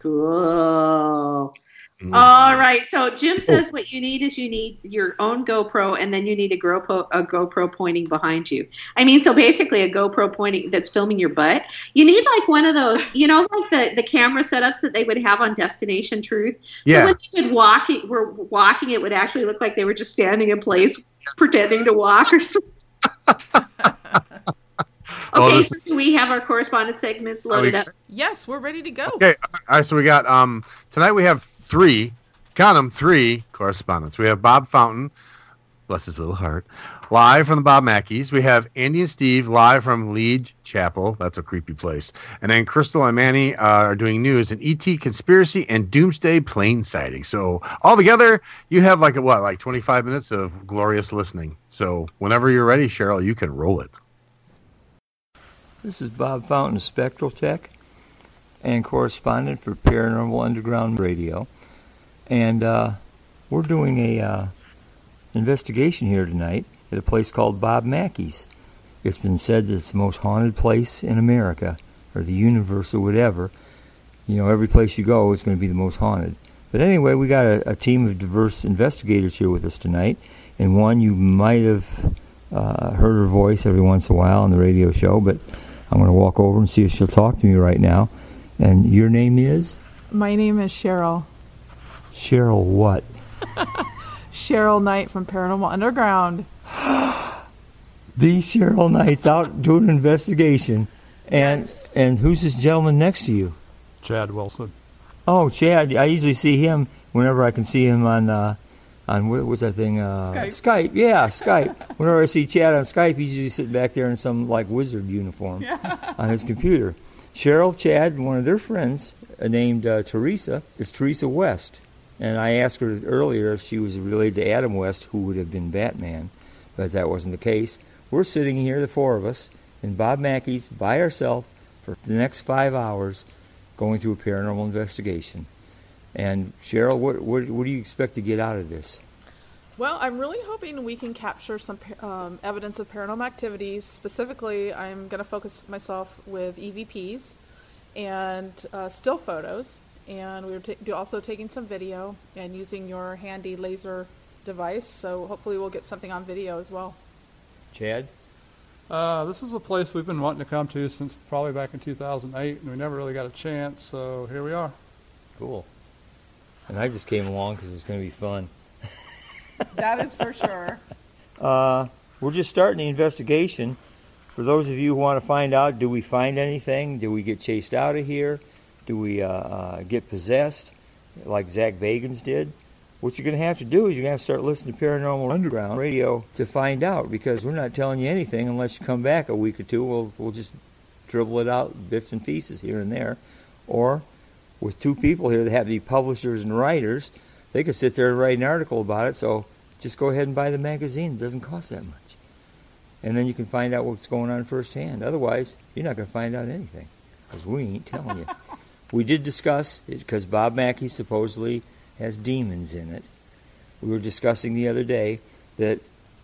Cool. Mm. All right. So Jim says what you need is you need your own GoPro, and then you need a GoPro a GoPro pointing behind you. I mean, so basically a GoPro pointing that's filming your butt. You need like one of those, you know, like the the camera setups that they would have on Destination Truth. Yeah. So when they would walk, it, were walking, it would actually look like they were just standing in place, pretending to walk. Or something. Well, okay, this- so do we have our correspondence segments loaded we- up? Yes, we're ready to go. Okay, all right. So we got um tonight we have three, count them three correspondents. We have Bob Fountain, bless his little heart, live from the Bob Mackeys. We have Andy and Steve live from Liege Chapel. That's a creepy place. And then Crystal and Manny uh, are doing news and ET conspiracy and doomsday plane sighting. So all together, you have like a, what, like twenty five minutes of glorious listening. So whenever you're ready, Cheryl, you can roll it. This is Bob Fountain Spectral Tech and correspondent for Paranormal Underground Radio. And uh, we're doing a uh, investigation here tonight at a place called Bob Mackey's. It's been said that it's the most haunted place in America, or the universe, or whatever. You know, every place you go, it's going to be the most haunted. But anyway, we got a, a team of diverse investigators here with us tonight, and one you might have uh, heard her voice every once in a while on the radio show, but I'm going to walk over and see if she'll talk to me right now. And your name is My name is Cheryl. Cheryl. What? Cheryl Knight from Paranormal Underground. The Cheryl Knight's out doing an investigation, and and who's this gentleman next to you? Chad Wilson. Oh, Chad. I usually see him whenever I can see him on uh, on what, was that thing? Uh, Skype. Yeah, Skype. whenever I see Chad on Skype, he's usually sitting back there in some like wizard uniform on his computer. Cheryl, Chad, and one of their friends uh, named uh, Teresa is Teresa West, and I asked her earlier if she was related to Adam West, who would have been Batman, but that wasn't the case. We're sitting here, the four of us, in Bob Mackey's by ourselves for the next five hours, going through a paranormal investigation. And Cheryl, what, what what do you expect to get out of this? Well, I'm really hoping we can capture some um, evidence of paranormal activities. Specifically, I'm going to focus myself with EVPs and uh, still photos, and we're ta- also taking some video and using your handy laser device. So hopefully, we'll get something on video as well. Chad? Uh, this is a place we've been wanting to come to since probably back in 2008, and we never really got a chance, so here we are. Cool. And I just came along because it's going to be fun. that is for sure. Uh, we're just starting the investigation. For those of you who want to find out, do we find anything? Do we get chased out of here? Do we uh, uh, get possessed, like Zak Bagans did? What you're going to have to do is you're going to have to start listening to Paranormal Underground radio to find out, because we're not telling you anything unless you come back a week or two. We'll we'll just dribble it out bits and pieces here and there, or with two people here that have to be publishers and writers, they could sit there and write an article about it. So just go ahead and buy the magazine. It doesn't cost that much. And then you can find out what's going on firsthand. Otherwise, you're not going to find out anything because we ain't telling you. we did discuss it because Bob Mackey supposedly has demons in it. We were discussing the other day that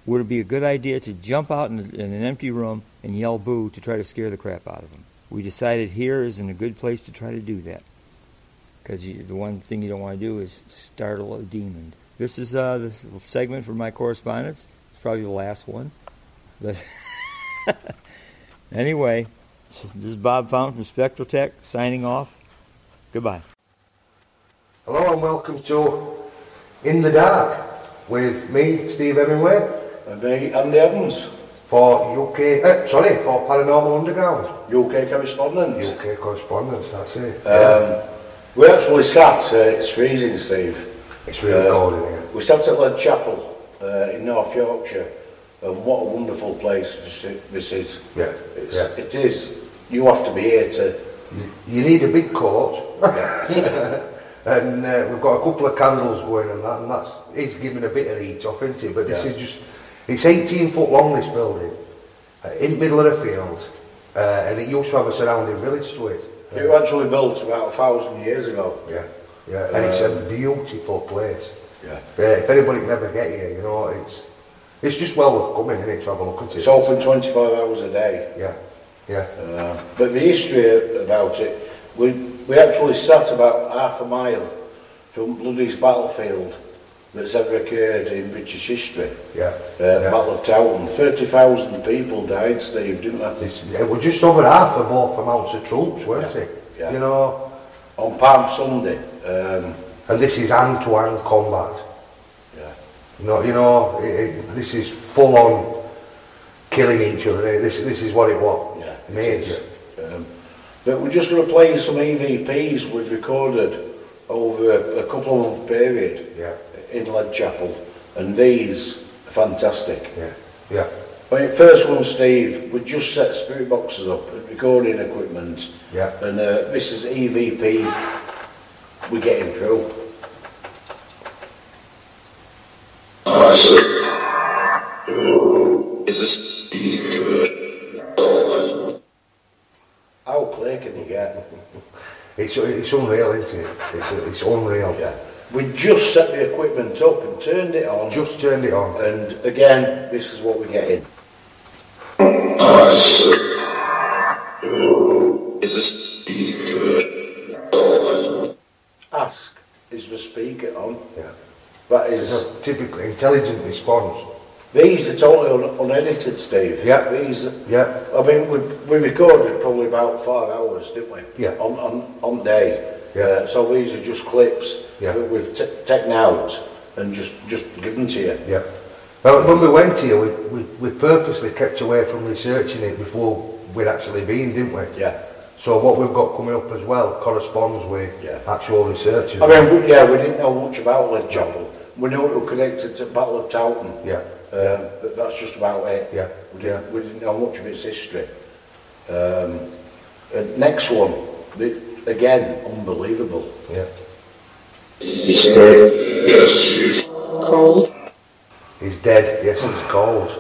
would it be a good idea to jump out in, in an empty room and yell boo to try to scare the crap out of them. We decided here isn't a good place to try to do that because the one thing you don't want to do is startle a demon. This is uh, the segment for my correspondence. It's probably the last one, but anyway, this is Bob Fountain from Spectral Tech signing off. Goodbye. Hello and welcome to In the Dark with me, Steve Hemingway. And me, Andy Evans. For UK, eh, sorry, for Paranormal Underground. UK correspondence. UK correspondence, that's it. Um, we actually sat, uh, it's freezing, Steve. It's really cold in here. We sat at Lead Chapel uh, in North Yorkshire, and what a wonderful place this this is. Yeah, It's, yeah. It is. You have to be here to. You need a big coat. and uh, we've got a couple of candles going and that, and that's it's giving a bit of heat off, isn't it? But this Yeah. is just, it's 18 foot long, this building, uh, in the middle of a field, uh, and it used to have a surrounding village to it. It was actually built about a thousand years ago. Yeah, yeah, and it's a Um, beautiful place. Yeah. Yeah, if anybody can ever get here, you know, it's it's just well worth coming, isn't it, to have a look at it. It's open 24 hours a day. Yeah, yeah. Uh, but the history about it, we, we actually sat about half a mile from bloodiest battlefield that's ever occurred in British history. Yeah. Uh, Battle of Towton. 30,000 people died, Steve, didn't they? It was just over half of both amounts of troops, weren't it? Yeah. You know. On Palm Sunday. Um, and this is hand-to-hand combat. Yeah. Know, you know, it, it, this is full-on killing each other. This this is what it was. Yeah. it Major. Um, but we're just going to play some EVPs we've recorded over a, a couple of month period yeah. in Lead Chapel, and these are fantastic. Yeah, yeah. I mean, first one, Steve, we just set spirit boxes up, recording equipment, Yeah. and uh, this is EVP we're getting through. How clear can you get? It's it's unreal, isn't it? It's it's unreal. Yeah. We just set the equipment up and turned it on. Just turned it on. And again, this is what we're getting. Ask, is the speaker on? Yeah. That It's is. a typical intelligent response. These are totally un- unedited, Steve. Yeah. These. Yeah. I mean, we, we recorded probably about five hours, didn't we? Yeah. On on on day. Yeah. Uh, so these are just clips Yeah. that we've t- taken out and just just given to you. Yeah. Well, when we went here, we, we, we purposely kept away from researching it before we'd actually been, didn't we? Yeah. So what we've got coming up as well corresponds with Yeah. actual research. I mean, we, yeah, we didn't know much about Lead Chapel. We knew it was connected to Battle of Towton. Yeah. Um, but that's just about it. Yeah. We didn't, we didn't know much of its history. Um, and next one, the, again, unbelievable. Yeah. He's dead. Yes. Cold. He's dead. Yes, it's cold.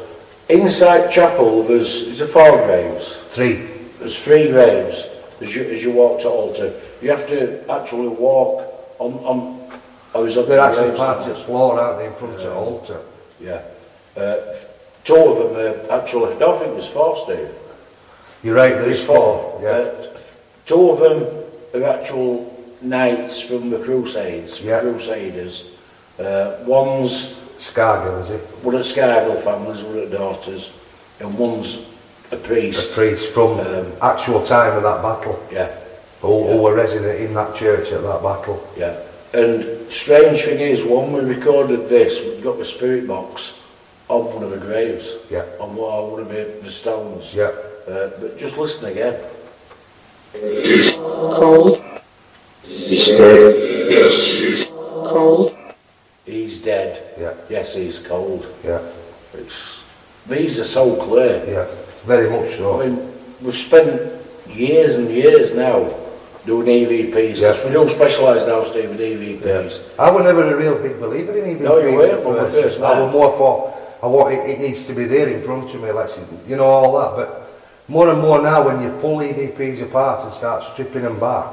Inside chapel, there's, there's a four graves. Three. There's three graves as you, as you walk to altar. You have to actually walk on, on I was up They're in actually part of the floor, aren't they, in front of the altar? Yeah. Uh, two of them are actually, I don't think was four, Steve. You're right, there is four. Yeah. Uh, two of them are actual knights from the Crusades, Yeah. Crusaders. Uh, one's Scargill, is it? one of Scargill families, one of daughters, and one's a priest. A priest. from actual time of that battle. Yeah. Who, who were resident in that church at that battle. Yeah. And strange thing is, when we recorded this, we got the spirit box on one of the graves. Yeah. On one one of the, the stones. Yeah. Uh, but just listen again. Cold. He's dead. Yes, he's cold. He's dead. Yeah. Yes, he's cold. Yeah. It's, these are so clear. Yeah. Very much so. I mean, we've spent years and years now doing EVPs. Yeah. Because we don't specialise now, Steve, in EVPs. I was never a real big believer in EVPs. No, you weren't at when we first I met. was more for, I want, it, it needs to be there in front of me, let's, you know, all that. But more and more now, when you pull EVPs apart and start stripping them back,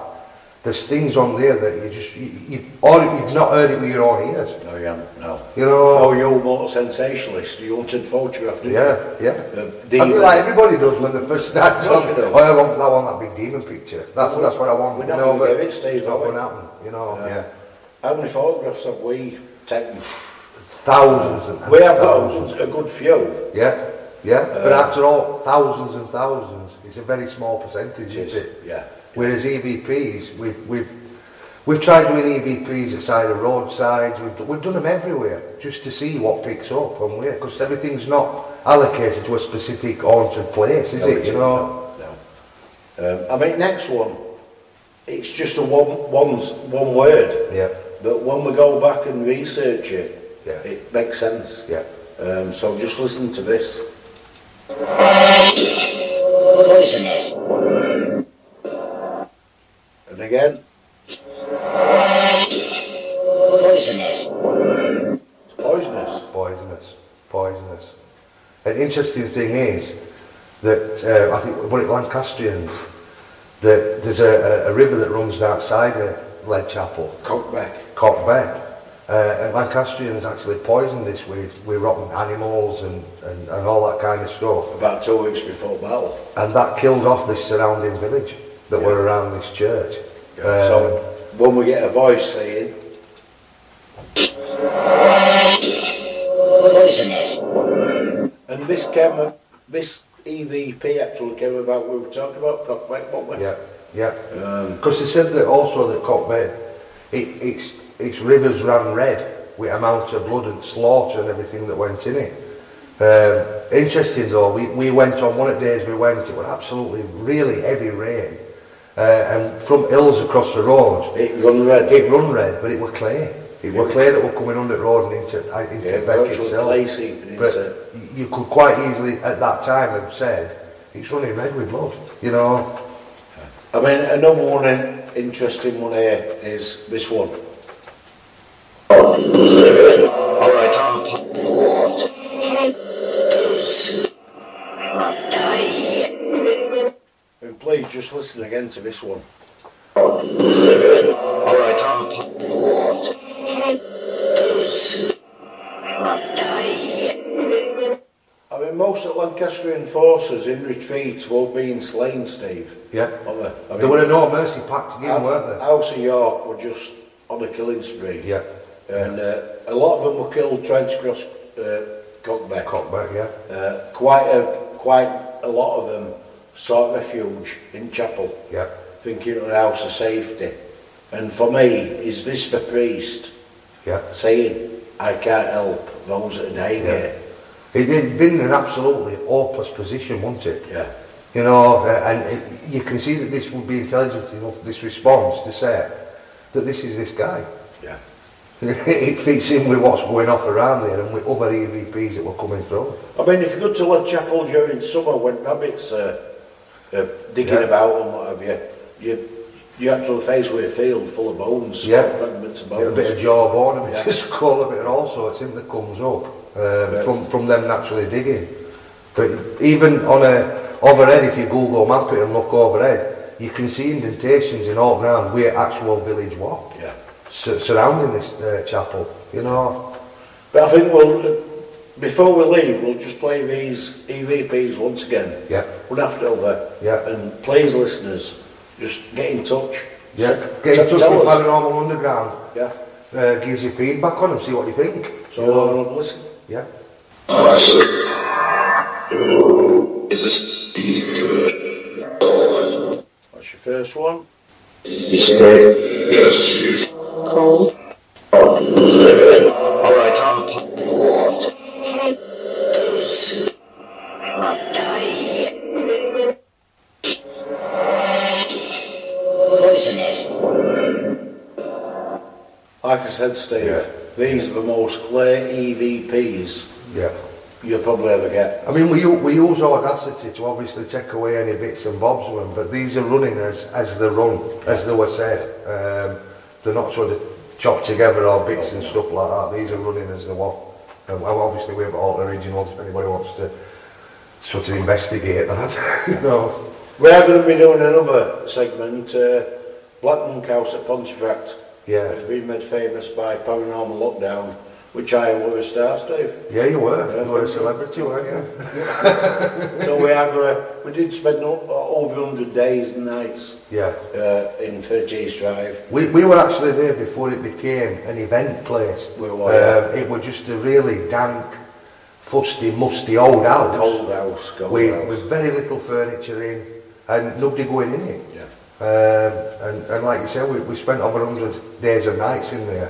there's things on there that you just, you, you, or you've not heard it with your own ears. No, you haven't, no. You know, Oh, you're more sensationalist. You wanted photograph, didn't Yeah, you? yeah. I feel like everybody does when they first start talking. course you do. Oh, I want, I want that big demon picture. That's, that's what I want. We're you not know, going to but give it, Steve, it's not going to happen. You know, yeah. How many photographs have we taken? Thousands and We have thousands. a good few. Yeah, yeah. but Uh, after all, thousands and thousands, it's a very small percentage, is, it? yeah. Whereas EVPs, we've, we've, we've tried doing EVPs at side of roadsides, we've, we've done them everywhere, just to see what picks up and where, because everything's not allocated to a specific haunted place, is No, it? You know? Um, I mean, next one, it's just a one, one, one word. Yeah. But when we go back and research it, Yeah. it makes sense. Yeah. Um, so just listen to this. Poisonous. And again, Poisonous. it's poisonous. Poisonous, poisonous. An interesting thing is that uh, I think what it Lancastrians that there's a, a, a river that runs outside of Lead Chapel, Cockbeck. Cockbeck, uh, and Lancastrians actually poisoned this with, with rotten animals and, and, and all that kind of stuff. About two weeks before battle. And that killed off this surrounding village that were around this church. Um, so when we get a voice saying, Poisonous. and this came, this EVP actually came about, we were talking about Cockbeck, weren't we? Yeah, yeah. Um, Because they said that also that Cock Beck, it, its its rivers ran red with amounts of blood and slaughter and everything that went in it. Um, interesting though, we, we went on one of the days we went, it was absolutely really heavy rain. Uh, and from hills across the road, it run red. It run red, but it were clay. It were clay that were coming under the road and into, uh, into Yeah, Beck itself. clay seeping but into- you could quite easily at that time have said, it's running red with blood, you know. I mean, another one interesting one here is this one. Alright, I'll pop the water. And please just listen again to this one. Alright, I'll pop the water. I mean, most of the Lancastrian forces in retreat were being slain, Steve. Yeah. They? I There were no mercy again, Hou- weren't there? House of York were just on a killing spree. Yeah. And uh, a lot of them were killed trying to cross uh, Cockbeck. Cockbeck, yeah. Uh, quite a quite a lot of them sought refuge in chapel. Yeah. Thinking of a house of safety. And for me, is this the priest Yeah. saying, I can't help those that are dying Yeah. here? It had been an absolutely hopeless position, wasn't it? Yeah. You know, uh, and it, you can see that this would be intelligent enough, this response, to say that this is this guy. Yeah. it fits in with what's going off around there and with other EVPs that were coming through. I mean, if you go to Lead Chapel during summer when rabbits are uh, digging Yeah. about and what have you, you you actually face with a field full of bones, Yeah. fragments of bones. a bit of jawbone, a bit Yeah. of skull, a bit of all sorts in that comes up um, Yeah. from, from them naturally digging. But even on a overhead, if you Google map it and look overhead, you can see indentations in all ground where actual village was. Yeah. Su- surrounding this uh, chapel. You know, But I think we'll, before we leave, we'll just play these EVPs once again. Yeah. One after other. Yeah. And please, listeners, just get in touch. yeah. T- Get in touch with us. Paranormal Underground. Yeah. Uh, gives you feedback on them, see what you think. So You know? we'll listen. Yeah. Oh, I see. Is this the oh, What's your first one? you say yes? Cold. All right, Tom. Pop the water. Poisonous. Like I said, Steve, these are the most clear EVPs Yeah. you'll probably ever get. I mean, we, u- we use audacity to obviously take away any bits and bobs of them, but these are running as, as they run, as they were said. Um, they're not sort of chopped together or bits and stuff like that. These are running as they were. And well, obviously we have all the originals if anybody wants to sort of investigate that. you know. We are going to be doing another segment, uh, Black Monk House at Pontefract. Yeah. It's been made famous by Paranormal Lockdown, which I a star, Steve. Yeah, you were. Yeah, you were a celebrity, weren't you? so we going to, we did spend o- over 100 days and nights Yeah. uh, in 30 East Drive. We, we were actually there before it became an event place. We were, Um, it was just a really dank, fusty, musty old house. Cold house, cold with, house. with very little furniture in and nobody going in it. Yeah. Um, and, and like you said, we, we spent over 100 days and nights in there.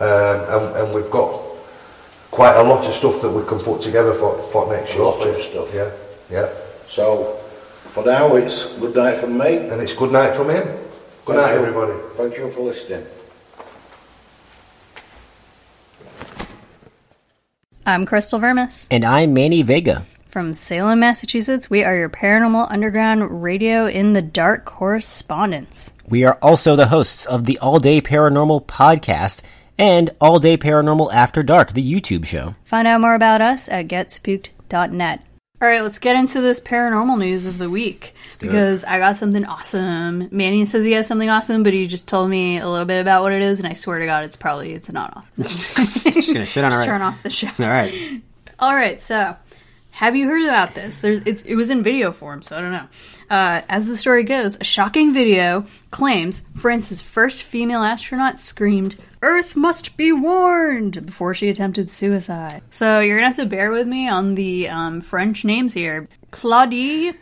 Um, and, and we've got quite a lot of stuff that we can put together for, for next year. A lot of stuff. Yeah, yeah. So for now, it's good night from me. And it's good night from him. Good night, you. everybody. Thank you for listening. I'm Crystal Vermis. And I'm Manny Vega. From Salem, Massachusetts, we are your Paranormal Underground Radio in the Dark correspondents. We are also the hosts of the All Day Paranormal podcast and All Day Paranormal After Dark, the YouTube show. Find out more about us at getspooked.net. All right, let's get into this paranormal news of the week it. because I got something awesome. Manny says he has something awesome, but he just told me a little bit about what it is, and I swear to God, it's probably it's not awesome. Just gonna shit on Just right- turn off the show. All right. All right, so have you heard about this? There's it was in video form, so I don't know. Uh, as the story goes, a shocking video claims France's first female astronaut screamed, "Earth must be warned!" before she attempted suicide. So you're gonna have to bear with me on the um, French names here. Claudie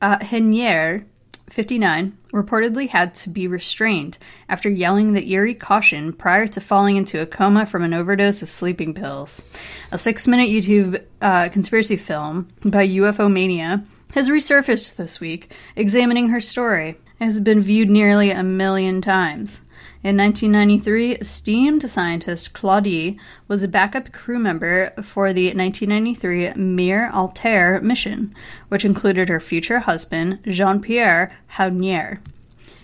uh, Haigneré, 59, reportedly had to be restrained after yelling the eerie caution prior to falling into a coma from an overdose of sleeping pills. A six minute YouTube uh, conspiracy film by UFO Mania has resurfaced this week, examining her story. Has been viewed nearly a million times. In 1993, esteemed scientist Claudie was a backup crew member for the 1993 Mir Altair mission, which included her future husband, Jean Pierre Haigneré.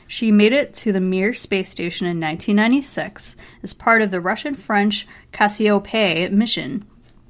She made it to the Mir space station in 1996 as part of the Russian French Cassiopeia mission.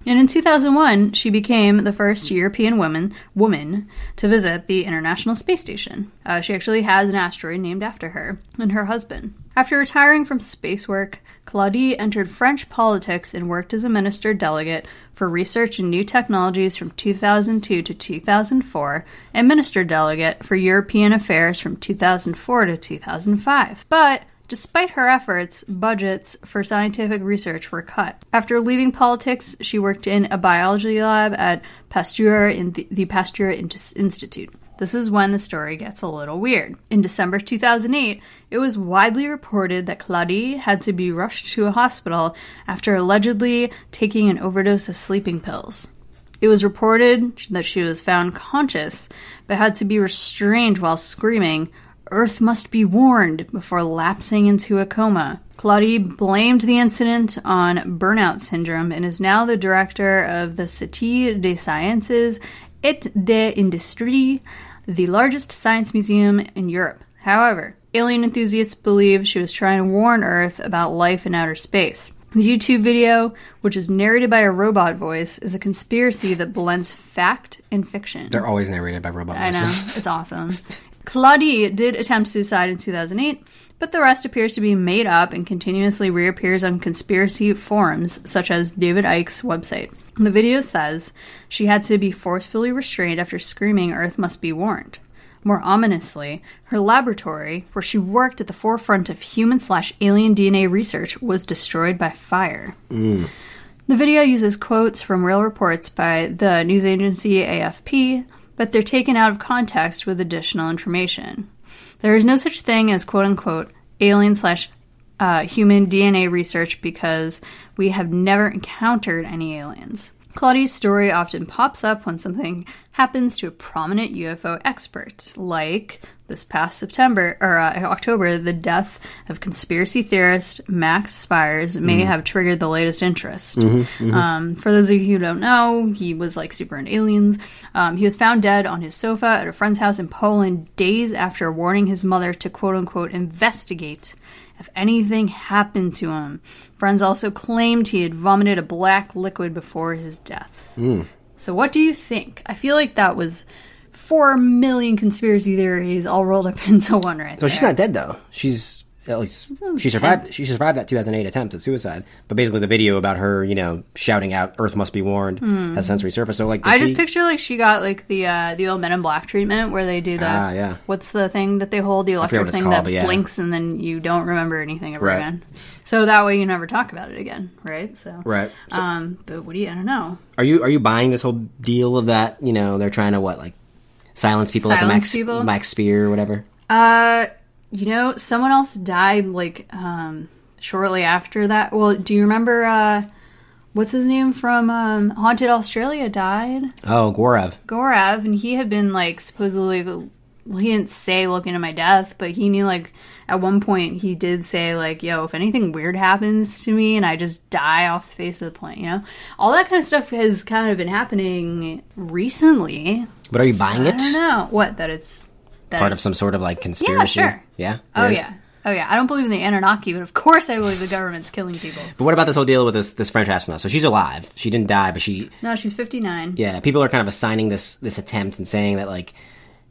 And in 2001, she became the first European woman woman to visit the International Space Station. Uh, she actually has an asteroid named after her and her husband. After retiring from space work, Claudie entered French politics and worked as a minister delegate for research and new technologies from 2002 to 2004 and minister delegate for European affairs from 2004 to 2005. But Despite her efforts, budgets for scientific research were cut. After leaving politics, she worked in a biology lab at Pasteur in the, the Pasteur Institute. This is when the story gets a little weird. In December 2008, it was widely reported that Claudie had to be rushed to a hospital after allegedly taking an overdose of sleeping pills. It was reported that she was found conscious, but had to be restrained while screaming, Earth must be warned before lapsing into a coma. Claudie blamed the incident on burnout syndrome and is now the director of the Cité des Sciences et des Industries, the largest science museum in Europe. However, alien enthusiasts believe she was trying to warn Earth about life in outer space. The YouTube video, which is narrated by a robot voice, is a conspiracy that blends fact and fiction. They're always narrated by robot I know. voices. It's awesome. Claudie did attempt suicide in 2008, but the rest appears to be made up and continuously reappears on conspiracy forums such as David Icke's website. The video says she had to be forcefully restrained after screaming Earth must be warned. More ominously, her laboratory, where she worked at the forefront of human slash alien DNA research, was destroyed by fire. Mm. The video uses quotes from real reports by the news agency AFP, but they're taken out of context with additional information. There is no such thing as quote unquote alien slash uh, human DNA research because we have never encountered any aliens. Claudie's story often pops up when something happens to a prominent UFO expert, like this past September or uh, October, the death of conspiracy theorist Max Spiers may Mhm. have triggered the latest interest. Mhm, mhm. Um, for those of you who don't know, he was like super into aliens. Um, he was found dead on his sofa at a friend's house in Poland days after warning his mother to quote unquote investigate if anything happened to him. Friends also claimed he had vomited a black liquid before his death. Mm. So, what do you think? I feel like that was four million conspiracy theories all rolled up into one right So there. she's not dead though. She's at least she survived. attempt. She survived that 2008 attempt at suicide. But basically, the video about her, you know, shouting out "Earth must be warned" Hmm. has since resurfaced. So like, I she, just picture like she got like the uh, the old Men in Black treatment where they do the Ah, yeah. what's the thing that they hold the electric thing called, that yeah. blinks and then you don't remember anything ever Right. again. So that way you never talk about it again, right? So Right. So- um, but what do you? I don't know. are you are you buying this whole deal of that? You know, they're trying to what like silence people like a Max people? Max Spear or whatever. Uh, you know, someone else died like um shortly after that. Well, do you remember uh what's his name from um Haunted Australia died? Oh, Gorev. Gorev, and he had been like supposedly. Well, he didn't say looking at my death, but he knew like at one point he did say like, "Yo, if anything weird happens to me and I just die off the face of the planet, you know, all that kind of stuff has kind of been happening recently." But are you buying I it? I don't know what that it's that Part it- of some sort of like conspiracy. Yeah, sure. Yeah. Oh yeah, oh yeah. I don't believe in the Anunnaki, but of course I believe the government's killing people. But what about this whole deal with this this French astronaut? So she's alive. She didn't die, but she No, she's fifty nine. yeah. People are kind of assigning this this attempt and saying that like.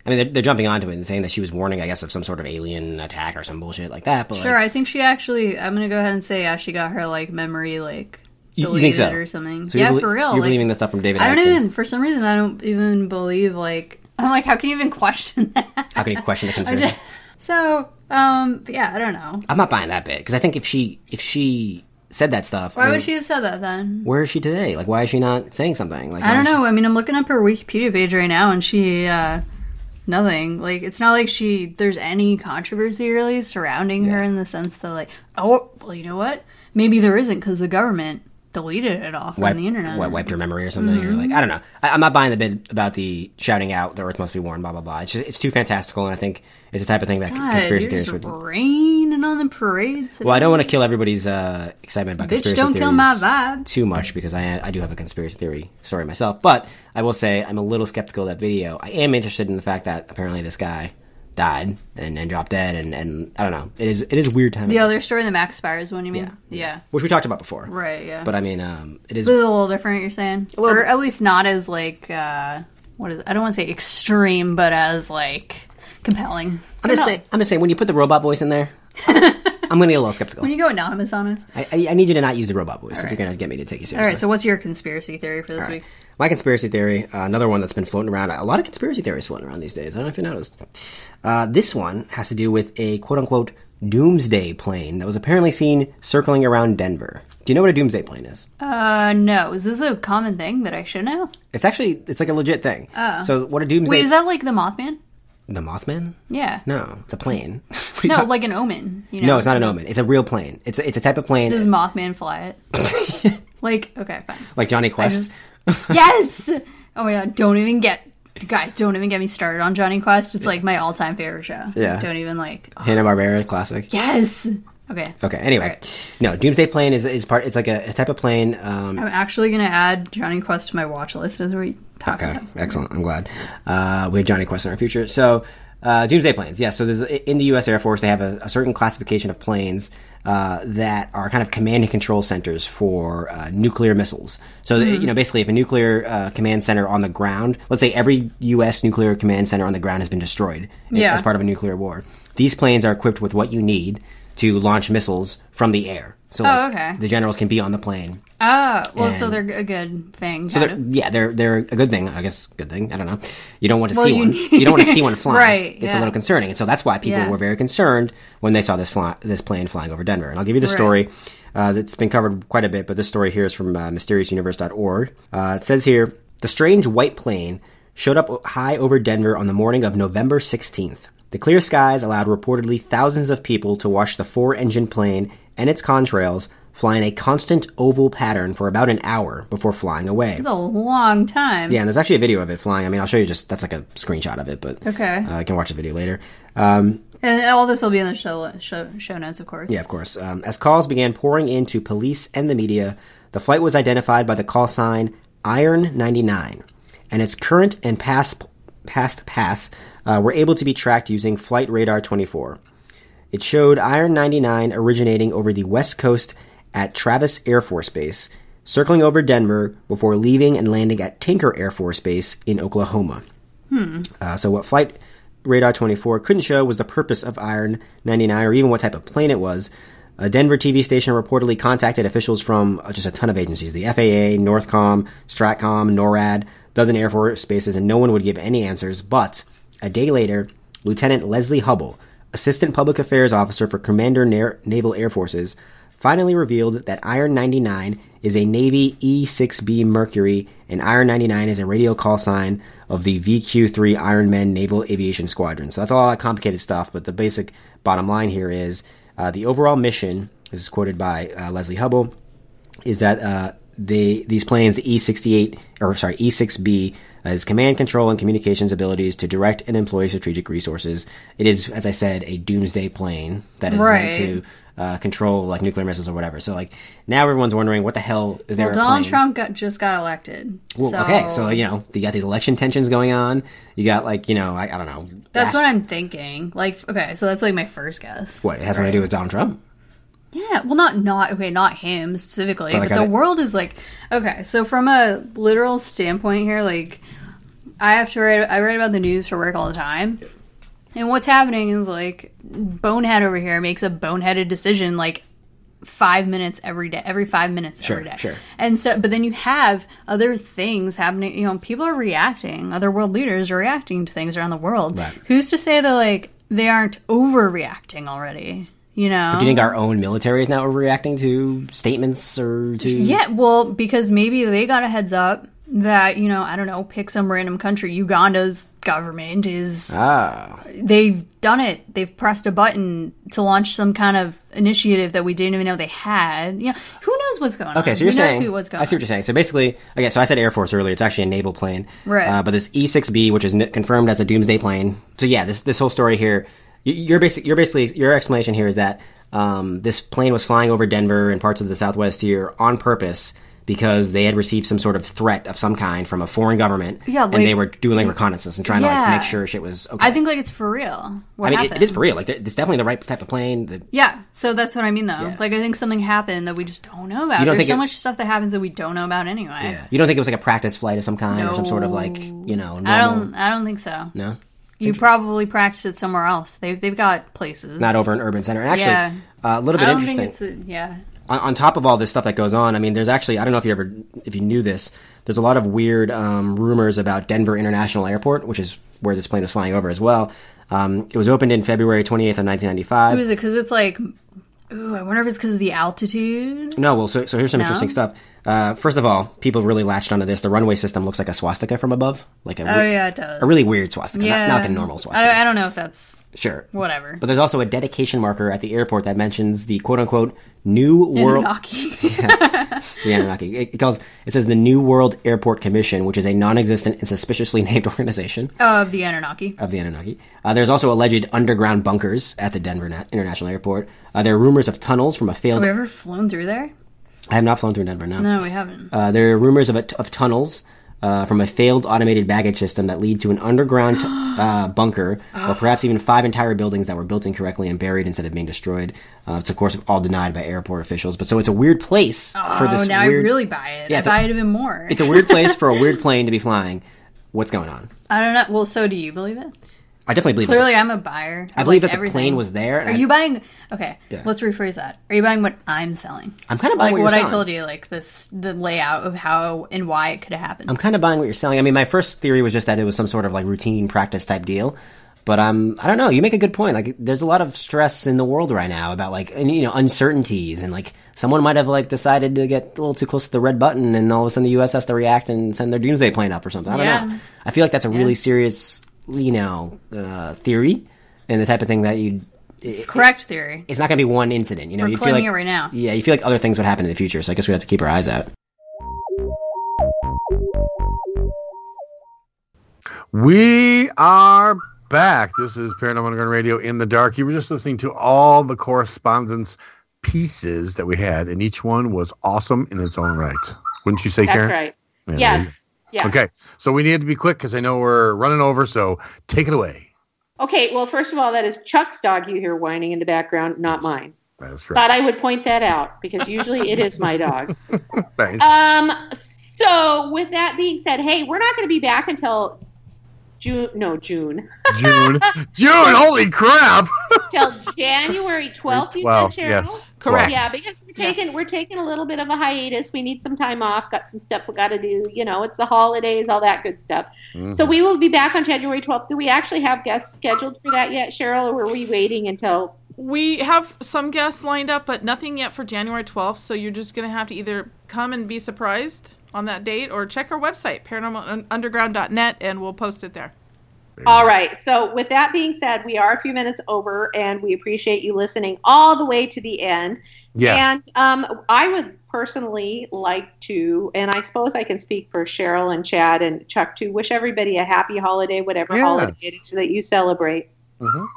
I mean, they're, they're jumping onto it and saying that she was warning, I guess, of some sort of alien attack or some bullshit like that. But Sure, like, I think she actually. I'm gonna go ahead and say yeah, she got her like memory like You- you think so? or something. So yeah, belie- for real. you're like, believing the stuff from David I don't Icke? even. For some reason, I don't even believe like. I'm like, how can you even question that? how can you question the conspiracy? just- so, um, yeah, I don't know. I'm not buying that bit because I think if she if she said that stuff, Why I mean, would she have said that then? Where is she today? Like, why is she not saying something? Like, I don't is she- know. I mean, I'm looking up her Wikipedia page right now, and she, uh, nothing. Like, it's not like she, there's any controversy really surrounding her in the sense that, like, oh, well, you know what? Maybe there isn't because the government deleted it all from the internet. what, wiped her memory or something, or Mhm. like I don't know. I, I'm not buying the bit about the shouting out the Earth must be warned, blah blah blah. It's just, it's too fantastical, and I think it's the type of thing that God, conspiracy theorists would. raining on the parades. Well, I don't want to kill everybody's uh, excitement about Bitch, conspiracy don't theories kill my vibe. too much because I I do have a conspiracy theory story myself. But I will say I'm a little skeptical of that video. I am interested in the fact that apparently this guy died and, and dropped dead, and, and I don't know. It is it is a weird time, The other story, the Max Spiers one, you mean? Yeah. which we talked about before. Right, yeah. But I mean, um, it It's a little different, you're saying? Or at least not as, like, uh, what is it? I don't want to say extreme, but as, like, compelling. I'm just saying. I'm just saying when you put the robot voice in there, I'm gonna get a little skeptical. When you go anonymous on us. I, I, I need you to not use the robot voice All if right. you're gonna get me to take you seriously. All right, so what's your conspiracy theory for this All right. My conspiracy theory, uh, another one that's been floating around. A lot of conspiracy theories floating around these days. I don't know if you noticed. Uh, this one has to do with a quote unquote doomsday plane that was apparently seen circling around Denver. Do you know what a doomsday plane is? Uh, no. Is this a common thing that I should know? It's actually it's like a legit thing. Oh. So what a doomsday? Wait, is that like the Mothman? the Mothman? Yeah. No, it's a plane. No, like an omen. You know? No, it's not an omen. It's a real plane. It's a, it's a type of plane Does Mothman fly it? like, okay, fine. like Jonny Quest. Yes! Oh my god, don't even get. Guys, don't even get me started on Jonny Quest. It's like my all time favorite show. Yeah. Don't even like. Hanna Barbera classic. Yes! Okay. Okay. Anyway, no, Doomsday Plane is is part. It's like a, a type of plane. Um, I'm actually going to add Jonny Quest to my watch list as we talk okay, about excellent. I'm glad uh, we have Jonny Quest in our future. So, uh, Doomsday planes. Yeah. So there's in the U.S. Air Force they have a, a certain classification of planes uh, that are kind of command and control centers for uh, nuclear missiles. So, that, Mhm. you know, basically, if a nuclear uh, command center on the ground, let's say every U.S. nuclear command center on the ground has been destroyed Yeah. as part of a nuclear war, these planes are equipped with what you need to launch missiles from the air. So, Oh, okay. the generals can be on the plane. Ah, well, so they're a good thing. So they're, yeah, they're they're a good thing, I guess. Good thing. I don't know. You don't want to Well, see you one. You don't want to see one flying. Right, It's a little concerning, and so that's why people Yeah. were very concerned when they saw this fly, this plane flying over Denver. And I'll give you the Right. story. Uh, that's been covered quite a bit, but this story here is from uh, mysteriousuniverse.org. Uh, it says here the strange white plane showed up high over Denver on the morning of November 16th. The clear skies allowed reportedly thousands of people to watch the four-engine plane and its contrails fly in a constant oval pattern for about an hour before flying away. It's a long time. Yeah, and there's actually a video of it flying. I mean, I'll show you just that's like a screenshot of it, but Okay. uh, I can watch the video later. Um, And all this will be in the show show, show notes, of course. yeah, of course. Um, as calls began pouring in to police and the media, the flight was identified by the call sign Iron 99, and its current and past past path uh, were able to be tracked using Flight Radar 24. It showed Iron 99 originating over the west coast at Travis Air Force Base, circling over Denver before leaving and landing at Tinker Air Force Base in Oklahoma. Hmm. Uh, so, what Flight Radar 24 couldn't show was the purpose of Iron 99 or even what type of plane it was. A Denver TV station reportedly contacted officials from uh, just a ton of agencies the FAA, Northcom, Stratcom, NORAD, dozen Air Force bases, and no one would give any answers. But a day later, Lieutenant Leslie Hubble, Assistant Public Affairs Officer for Commander Na- Naval Air Forces, finally revealed that Iron 99 is a Navy E 6B Mercury, and Iron 99 is a radio call sign of the VQ 3 Ironman Naval Aviation Squadron. So that's all that complicated stuff, but the basic bottom line here is uh, the overall mission, this is quoted by uh, Leslie Hubble, is that uh, they, these planes, the E 68, or sorry, E 6B, his command, control, and communications abilities to direct and employ strategic resources. It is, as I said, a doomsday plane that is right. meant to uh, control like nuclear missiles or whatever. So like now everyone's wondering what the hell is there? Well, Donald Trump got, just got elected. Well, so... okay, so you know you got these election tensions going on. You got like you know I, I don't know. That's what I'm thinking. Like okay, so that's like my first guess. What it has right. something to do with Donald Trump? Yeah, well, not not okay, not him specifically, But, but, the I- world is like okay. So from a literal standpoint here, like I have to write. I write about the news for work all the time, and what's happening is like bonehead over here makes a boneheaded decision like five minutes every day, every five minutes Sure, every day. sure. And so, but then you have other things happening. You know, people are reacting. Other world leaders are reacting to things around the world. Right. Who's to say that like they aren't overreacting already? You know. But do you think our own military is now overreacting to statements or to? Yeah, well, because maybe they got a heads up that, you know, I don't know, pick some random country. Uganda's government is. Ah. They've done it. They've pressed a button to launch some kind of initiative that we didn't even know they had. You know, who knows what's going on? Okay, so you're who knows saying who, what's going I see what you're saying. So basically, okay, so I said Air Force earlier. It's actually a naval plane, Right. Uh, but this E6B, which is n- confirmed as a doomsday plane. So yeah, this this whole story here, y- you're basically you're basically your explanation here is that um, this plane was flying over Denver and parts of the Southwest here on purpose because they had received some sort of threat of some kind from a foreign government, Yeah, and they were doing like reconnaissance and trying to like make sure shit was okay. I think like it's for real. What I mean, it, it is for real. Like, it's definitely the right type of plane. The, Yeah, so that's what I mean though. Like I think something happened that we just don't know about. Don't There's so it- much stuff that happens that we don't know about anyway. Yeah, you don't think it was like a practice flight of some kind or some sort of like you know? Normal, I don't. I don't think so. No. You probably practice it somewhere else. They've they've got places. not over an urban center. And actually, Yeah. uh, a little bit I don't interesting. think it's a, yeah. on, on top of all this stuff that goes on, I mean, there's actually I don't know if you ever if you knew this. There's a lot of weird um, rumors about Denver International Airport, which is where this plane was flying over as well. Um, it was opened in February 28th of 1995. Who is it? Because it's like, ooh, I wonder if it's because of the altitude. No, well, so, so here's some No? interesting stuff. Uh, first of all, people really latched onto this. The runway system looks like a swastika from above, like a Oh, we- yeah, it does. a really weird swastika, not, Yeah, not like a normal I swastika. don't, I don't know if that's Sure. whatever. But there's also a dedication marker at the airport that mentions the quote unquote new world. Anunnaki. the Anunnaki. It, it calls it says the New World Airport Commission, which is a non-existent and suspiciously named organization Oh, of the Anunnaki. of the Anunnaki. Uh, there's also alleged underground bunkers at the Denver Na- International Airport. Uh, there are rumors of tunnels from a failed. Have you ever flown through there? I have not flown through Denver. No, No, we haven't. Uh, there are rumors of, a, of tunnels uh, from a failed automated baggage system that lead to an underground uh, bunker, or perhaps even five entire buildings that were built incorrectly and buried instead of being destroyed. Uh, it's of course all denied by airport officials. But so it's a weird place for Oh, this. now weird, I really buy it. Yeah, I it's a- buy it even more. It's a weird place for a weird plane to be flying. What's going on? I don't know. Well, so do you believe it? I definitely believe Clearly, it. I'm a buyer. I believe like, that the everything. plane was there. Are I- you buying? Okay, Yeah. let's rephrase that. Are you buying what I'm selling? I'm kind of buying like what what I told you, like this, the layout of how and why it could have happened. I'm kind of buying what you're selling. I mean, my first theory was just that it was some sort of like routine practice type deal. But um, I don't know. You make a good point. Like, there's a lot of stress in the world right now about like, and, you know, uncertainties and like someone might have like decided to get a little too close to the red button, and all of a sudden the U.S. has to react and send their doomsday plane up or something. I don't Yeah. know. I feel like that's a really serious, you know, uh, theory and the type of thing that you. It's correct theory. It's not going to be one incident, you know. We're you feel like it right now. Yeah, you feel like other things would happen in the future. So I guess we have to keep our eyes out. We are back. This is Paranormal Underground Radio in the Dark. You were just listening to all the correspondence pieces that we had, and each one was awesome in its own right. Wouldn't you say, That's Karen? right. Yeah, yes. Yes. Okay, so we need to be quick because I know we're running over. So take it away. Okay. Well, first of all, that is Chuck's dog you hear whining in the background, not mine. That is correct. Thought I would point that out because usually it is my dog's. Thanks. Um. So, with that being said, hey, we're not going to be back until June. No, June. June. June. Holy crap! Till January twelfth. You said, Cheryl. yes, Correct. Yeah, because we're taking we're taking a little bit of a hiatus. We need some time off. Got some stuff we got to do. You know, it's the holidays, all that good stuff. Mhm. So we will be back on January twelfth. Do we actually have guests scheduled for that yet, Cheryl, or were we waiting until? We have some guests lined up, but nothing yet for January 12th. So you're just going to have to either come and be surprised on that date or check our website, paranormalunderground.net, and we'll post it there. All right. So, with that being said, we are a few minutes over, and we appreciate you listening all the way to the end. Yes. And um, I would personally like to, and I suppose I can speak for Cheryl and Chad and Chuck to wish everybody a happy holiday, whatever Yes. holiday it is that you celebrate. Mhm.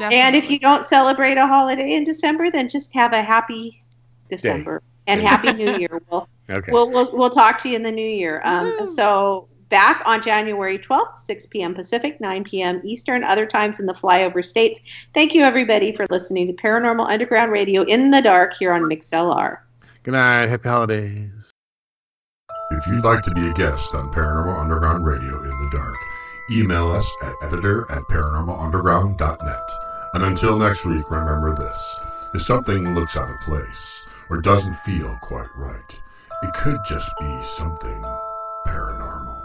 And if you don't celebrate a holiday in December, then just have a happy December and happy New Year. We'll, Okay. we'll, we'll, we'll talk to you in the new year. Um, so back on January 12th, 6 p.m. Pacific, 9 p.m. Eastern, other times in the flyover states. Thank you, everybody, for listening to Paranormal Underground Radio in the dark here on MixLR. Good night. Happy holidays. If you'd like to be a guest on Paranormal Underground Radio in the Dark, email us at editor at paranormalunderground.net. And until next week, remember this. If something looks out of place or doesn't feel quite right, it could just be something paranormal.